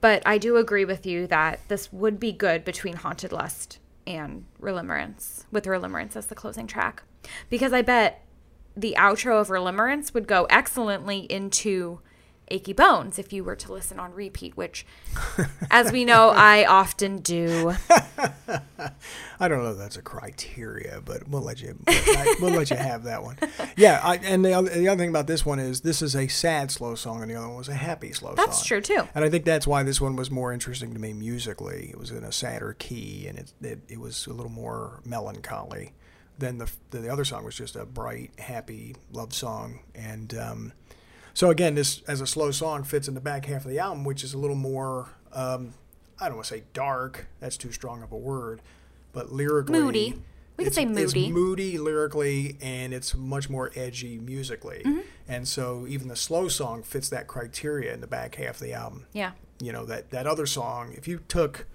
but I do agree with you that this would be good between Haunted Lust and Relimmerance with Relimmerance as the closing track. Because I bet the outro of Relimmerance would go excellently into Achy Bones if you were to listen on repeat, which, as we know, I often do. I don't know if that's a criteria, but we'll let you we'll let you have that one. Yeah, I, and the other, the other thing about this one is this is a sad slow song, and the other one was a happy slow song. That's true too. And I think that's why this one was more interesting to me musically. It was in a sadder key, and it it, it was a little more melancholy than the the other song was just a bright, happy love song. And um, so again, this as a slow song fits in the back half of the album, which is a little more. Um, I don't want to say dark. That's too strong of a word, but lyrically Moody. We could it's- say It's moody. moody lyrically, and it's much more edgy musically. Mm-hmm. And so even the slow song fits that criteria in the back half of the album Yeah. you know that that other song if you took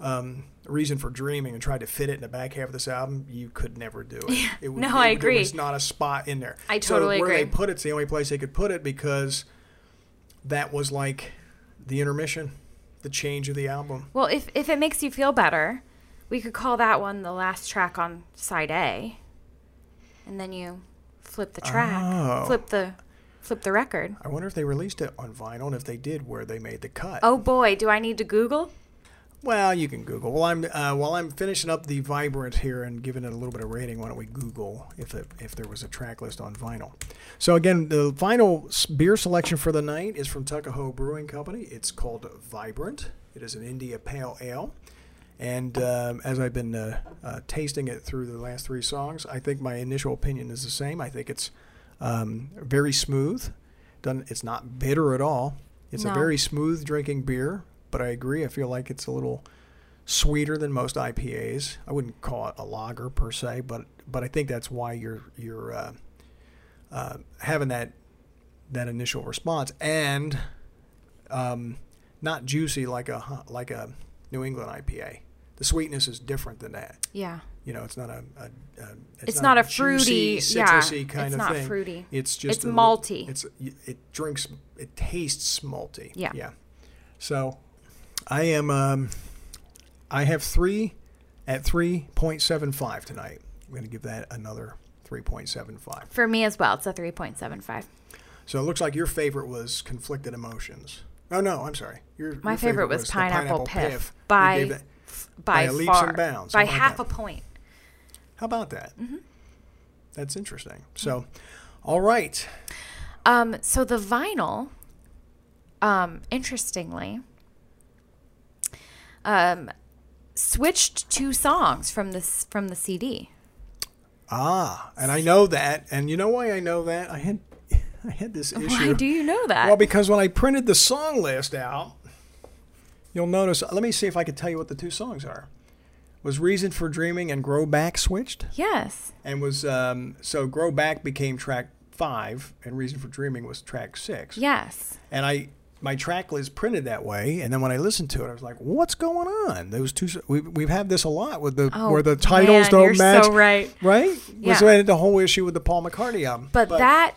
um, reason for dreaming and tried to fit it in the back half of this album you could never do it, it would, No, it I agree. there was not a spot in there I so totally where they put it's the only place they could put it because that was like the intermission the change of the album Well, if if it makes you feel better, we could call that one the last track on side A. And then you flip the track, Oh. flip the flip the record. i wonder if they released it on vinyl and if they did where they made the cut Oh boy, do I need to Google? Well, you can Google. While I'm uh, while I'm finishing up the Vibrant here and giving it a little bit of rating, why don't we Google if it, if there was a track list on vinyl? So again, the final beer selection for the night is from Tuckahoe Brewing Company. It's called Vibrant. It is an India Pale Ale, and um, as I've been uh, uh, tasting it through the last three songs, I think my initial opinion is the same. I think it's um, very smooth. Doesn't it's not bitter at all. It's a very smooth drinking beer, but I agree. I feel like it's a little sweeter than most IPAs. I wouldn't call it a lager per se, but but I think that's why you're you're uh, uh, having that that initial response and um, not juicy like a like a New England IPA. The sweetness is different than that. Yeah. You know, it's not a, a, a It's not a fruity- juicy, yeah, citrusy kind it's of not fruity. It's just It's a malty. It's it drinks. It tastes malty. Yeah. Yeah. So, I am. Um, I have three at three point seven five tonight. I'm going to give that another three point seven five. For me as well, it's a 3.75. So it looks like your favorite was Conflicted Emotions. Oh no, I'm sorry. Your My your favorite was the Pineapple Piff You by- that- by, a leaps far, and bounds. by half a point. How about that? Mm-hmm. That's interesting. So, all right. Um, so the vinyl, um, interestingly, um, switched two songs from this from the CD. Ah, and I know that, and you know why I know that? I had I had this issue. Why do you know that? Well, because when I printed the song list out, you'll notice. Let me see if I can tell you what the two songs are. Was Reason for Dreaming and Grow Back switched? yes. And was um, so Grow Back became track five, and Reason for Dreaming was track six. Yes. And I my track list printed that way, and then when I listened to it, I was like, "What's going on?" Those two. We we've had this a lot with the Oh, where the titles man, don't match. so right. Right? Yeah. Was the whole issue with the Paul McCartney album. But, that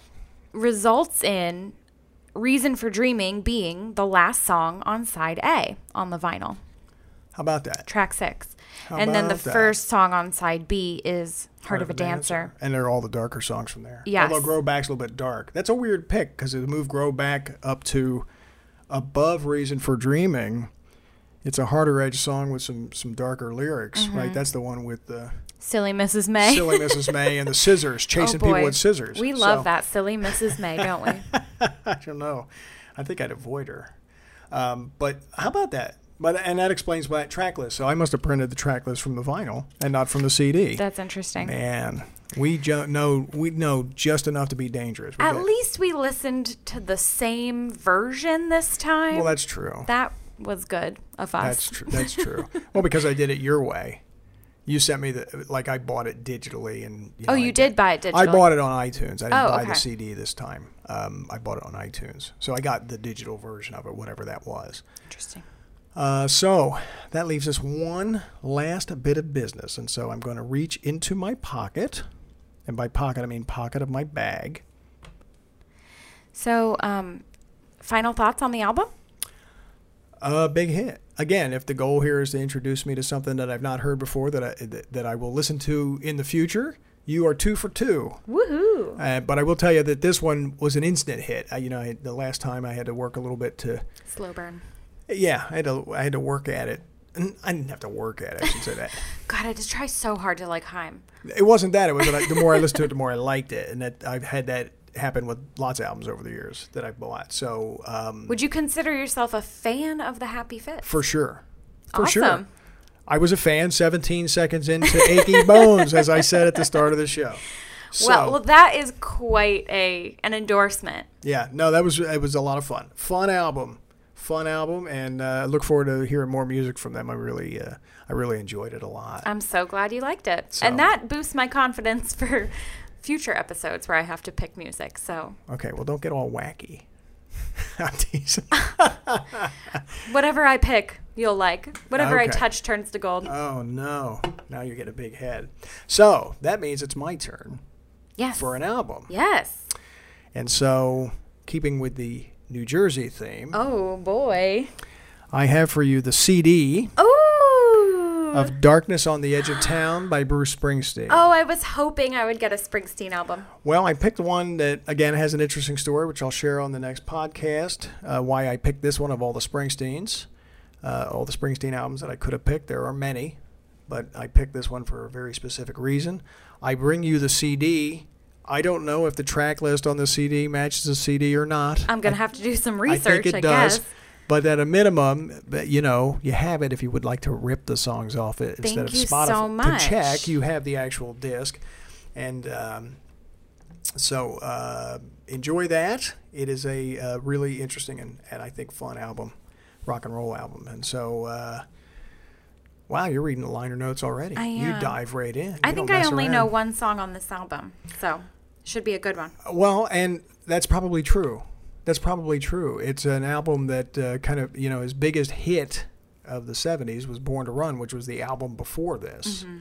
results in Reason for Dreaming being the last song on side A on the vinyl, how about that? track six. How and then the that? first song on side B is Heart, of a Dancer. And they're all the darker songs from there. Yeah. Although Grow Back's a little bit dark. That's a weird pick because it moved Grow Back up to above Reason for Dreaming. It's a harder edge song with some some darker lyrics, Mm-hmm. right? That's the one with the Silly Mrs. May. silly Mrs. May and the scissors, chasing people with scissors. We love So- that silly Mrs. May, don't we? I don't know. I think I'd avoid her. Um, but how about that? But and that explains why that track list. So I must have printed the track list from the vinyl and not from the CD. That's interesting. Man, we ju- know we know just enough to be dangerous. We At got- least we listened to the same version this time. well, that's true. that was good of us. That's true. That's true. well, because I did it your way. You sent me the like I bought it digitally and. You Oh, you I did buy it digitally. I bought it on iTunes. I didn't Oh, buy okay. the CD this time. Um, I bought it on iTunes, so I got the digital version of it, whatever that was. Interesting. Uh, so that leaves us one last bit of business, and so I'm going to reach into my pocket, and by pocket I mean pocket of my bag. So, um, final thoughts on the album? A big hit. Again, if the goal here is to introduce me to something that I've not heard before that I, that, that I will listen to in the future, you are two for two. Woohoo! Uh, but I will tell you that this one was an instant hit. I, you know, I, the last time I had to work a little bit to, Slow burn. yeah, I had to, I had to work at it. I didn't have to work at it. I should say that. God, I just try so hard to like Haim. It wasn't that. It was that I, the more I listened to it, the more I liked it, and that I've had that happen with lots of albums over the years that I've bought. So um, Would you consider yourself a fan of the Happy Fit? for sure, for sure, Awesome. I was a fan. 17 seconds into Achy Bones, as I said at the start of the show. So, well, well, that is quite a an endorsement. yeah, no, that was it was a lot of fun. Fun album, fun album, and uh, I look forward to hearing more music from them. I really, uh, I really enjoyed it a lot. I'm so glad you liked it, So- and that boosts my confidence for future episodes where I have to pick music. So Okay, well, don't get all wacky. I'm teasing. whatever I pick, you'll like. Whatever I touch turns to gold. Oh no! Now you get a big head. So that means it's my turn yes. for an album. yes. And so, keeping with the New Jersey theme, Oh boy. I have for you the CD Ooh. of Darkness on the Edge of Town by Bruce Springsteen. oh, I was hoping I would get a Springsteen album. Well, I picked one that, again, has an interesting story, which I'll share on the next podcast. Uh, why I picked this one of all the Springsteens, uh, all the Springsteen albums that I could have picked. There are many, but I picked this one for a very specific reason. I bring you the CD. I don't know if the track list on the CD matches the CD or not. I'm gonna I- have to do some research. I think it I does. guess. But at a minimum, you know, you have it if you would like to rip the songs off it instead Thank of you Spotify. so much. To check, you have the actual disc. And um, so uh, enjoy that. It is a uh, really interesting and, and I think fun album, rock and roll album. And so, uh, wow, you're reading the liner notes already. I You dive right in. I think I only know one song on this album, so should be a good one. Well, and that's probably true. That's probably true. It's an album that uh, kind of, you know, his biggest hit of the 70s was Born to Run, which was the album before this. Mm-hmm.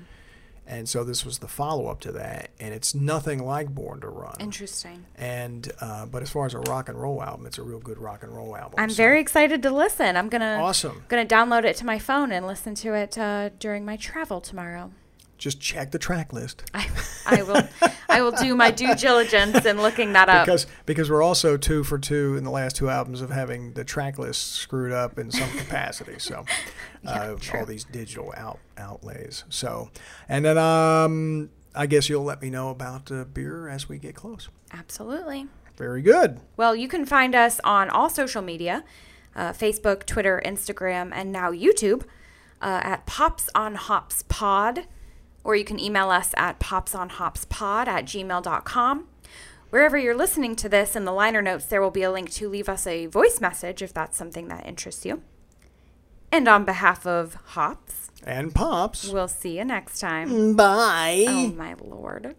And so this was the follow up to that. And it's nothing like Born to Run. Interesting. And, uh, but as far as a rock and roll album, it's a real good rock and roll album. I'm So- very excited to listen. I'm gonna Awesome. gonna download it to my phone and listen to it uh, during my travel tomorrow. Just check the track list I, I will I will do my due diligence in looking that up. because because we're also two for two in the last two albums of having the track list screwed up in some capacity. So uh, all these digital out outlays. So and then um, I guess you'll let me know about uh, beer as we get close. Absolutely. Very good. Well, you can find us on all social media uh, Facebook, Twitter, Instagram, and now YouTube uh, at Pops on Hops Pod. Or you can email us at popsonhopspod at gmail.com. Wherever you're listening to this, in the liner notes, there will be a link to leave us a voice message if that's something that interests you. And on behalf of Hops, And pops. we'll see you next time. Bye. Oh, my lord.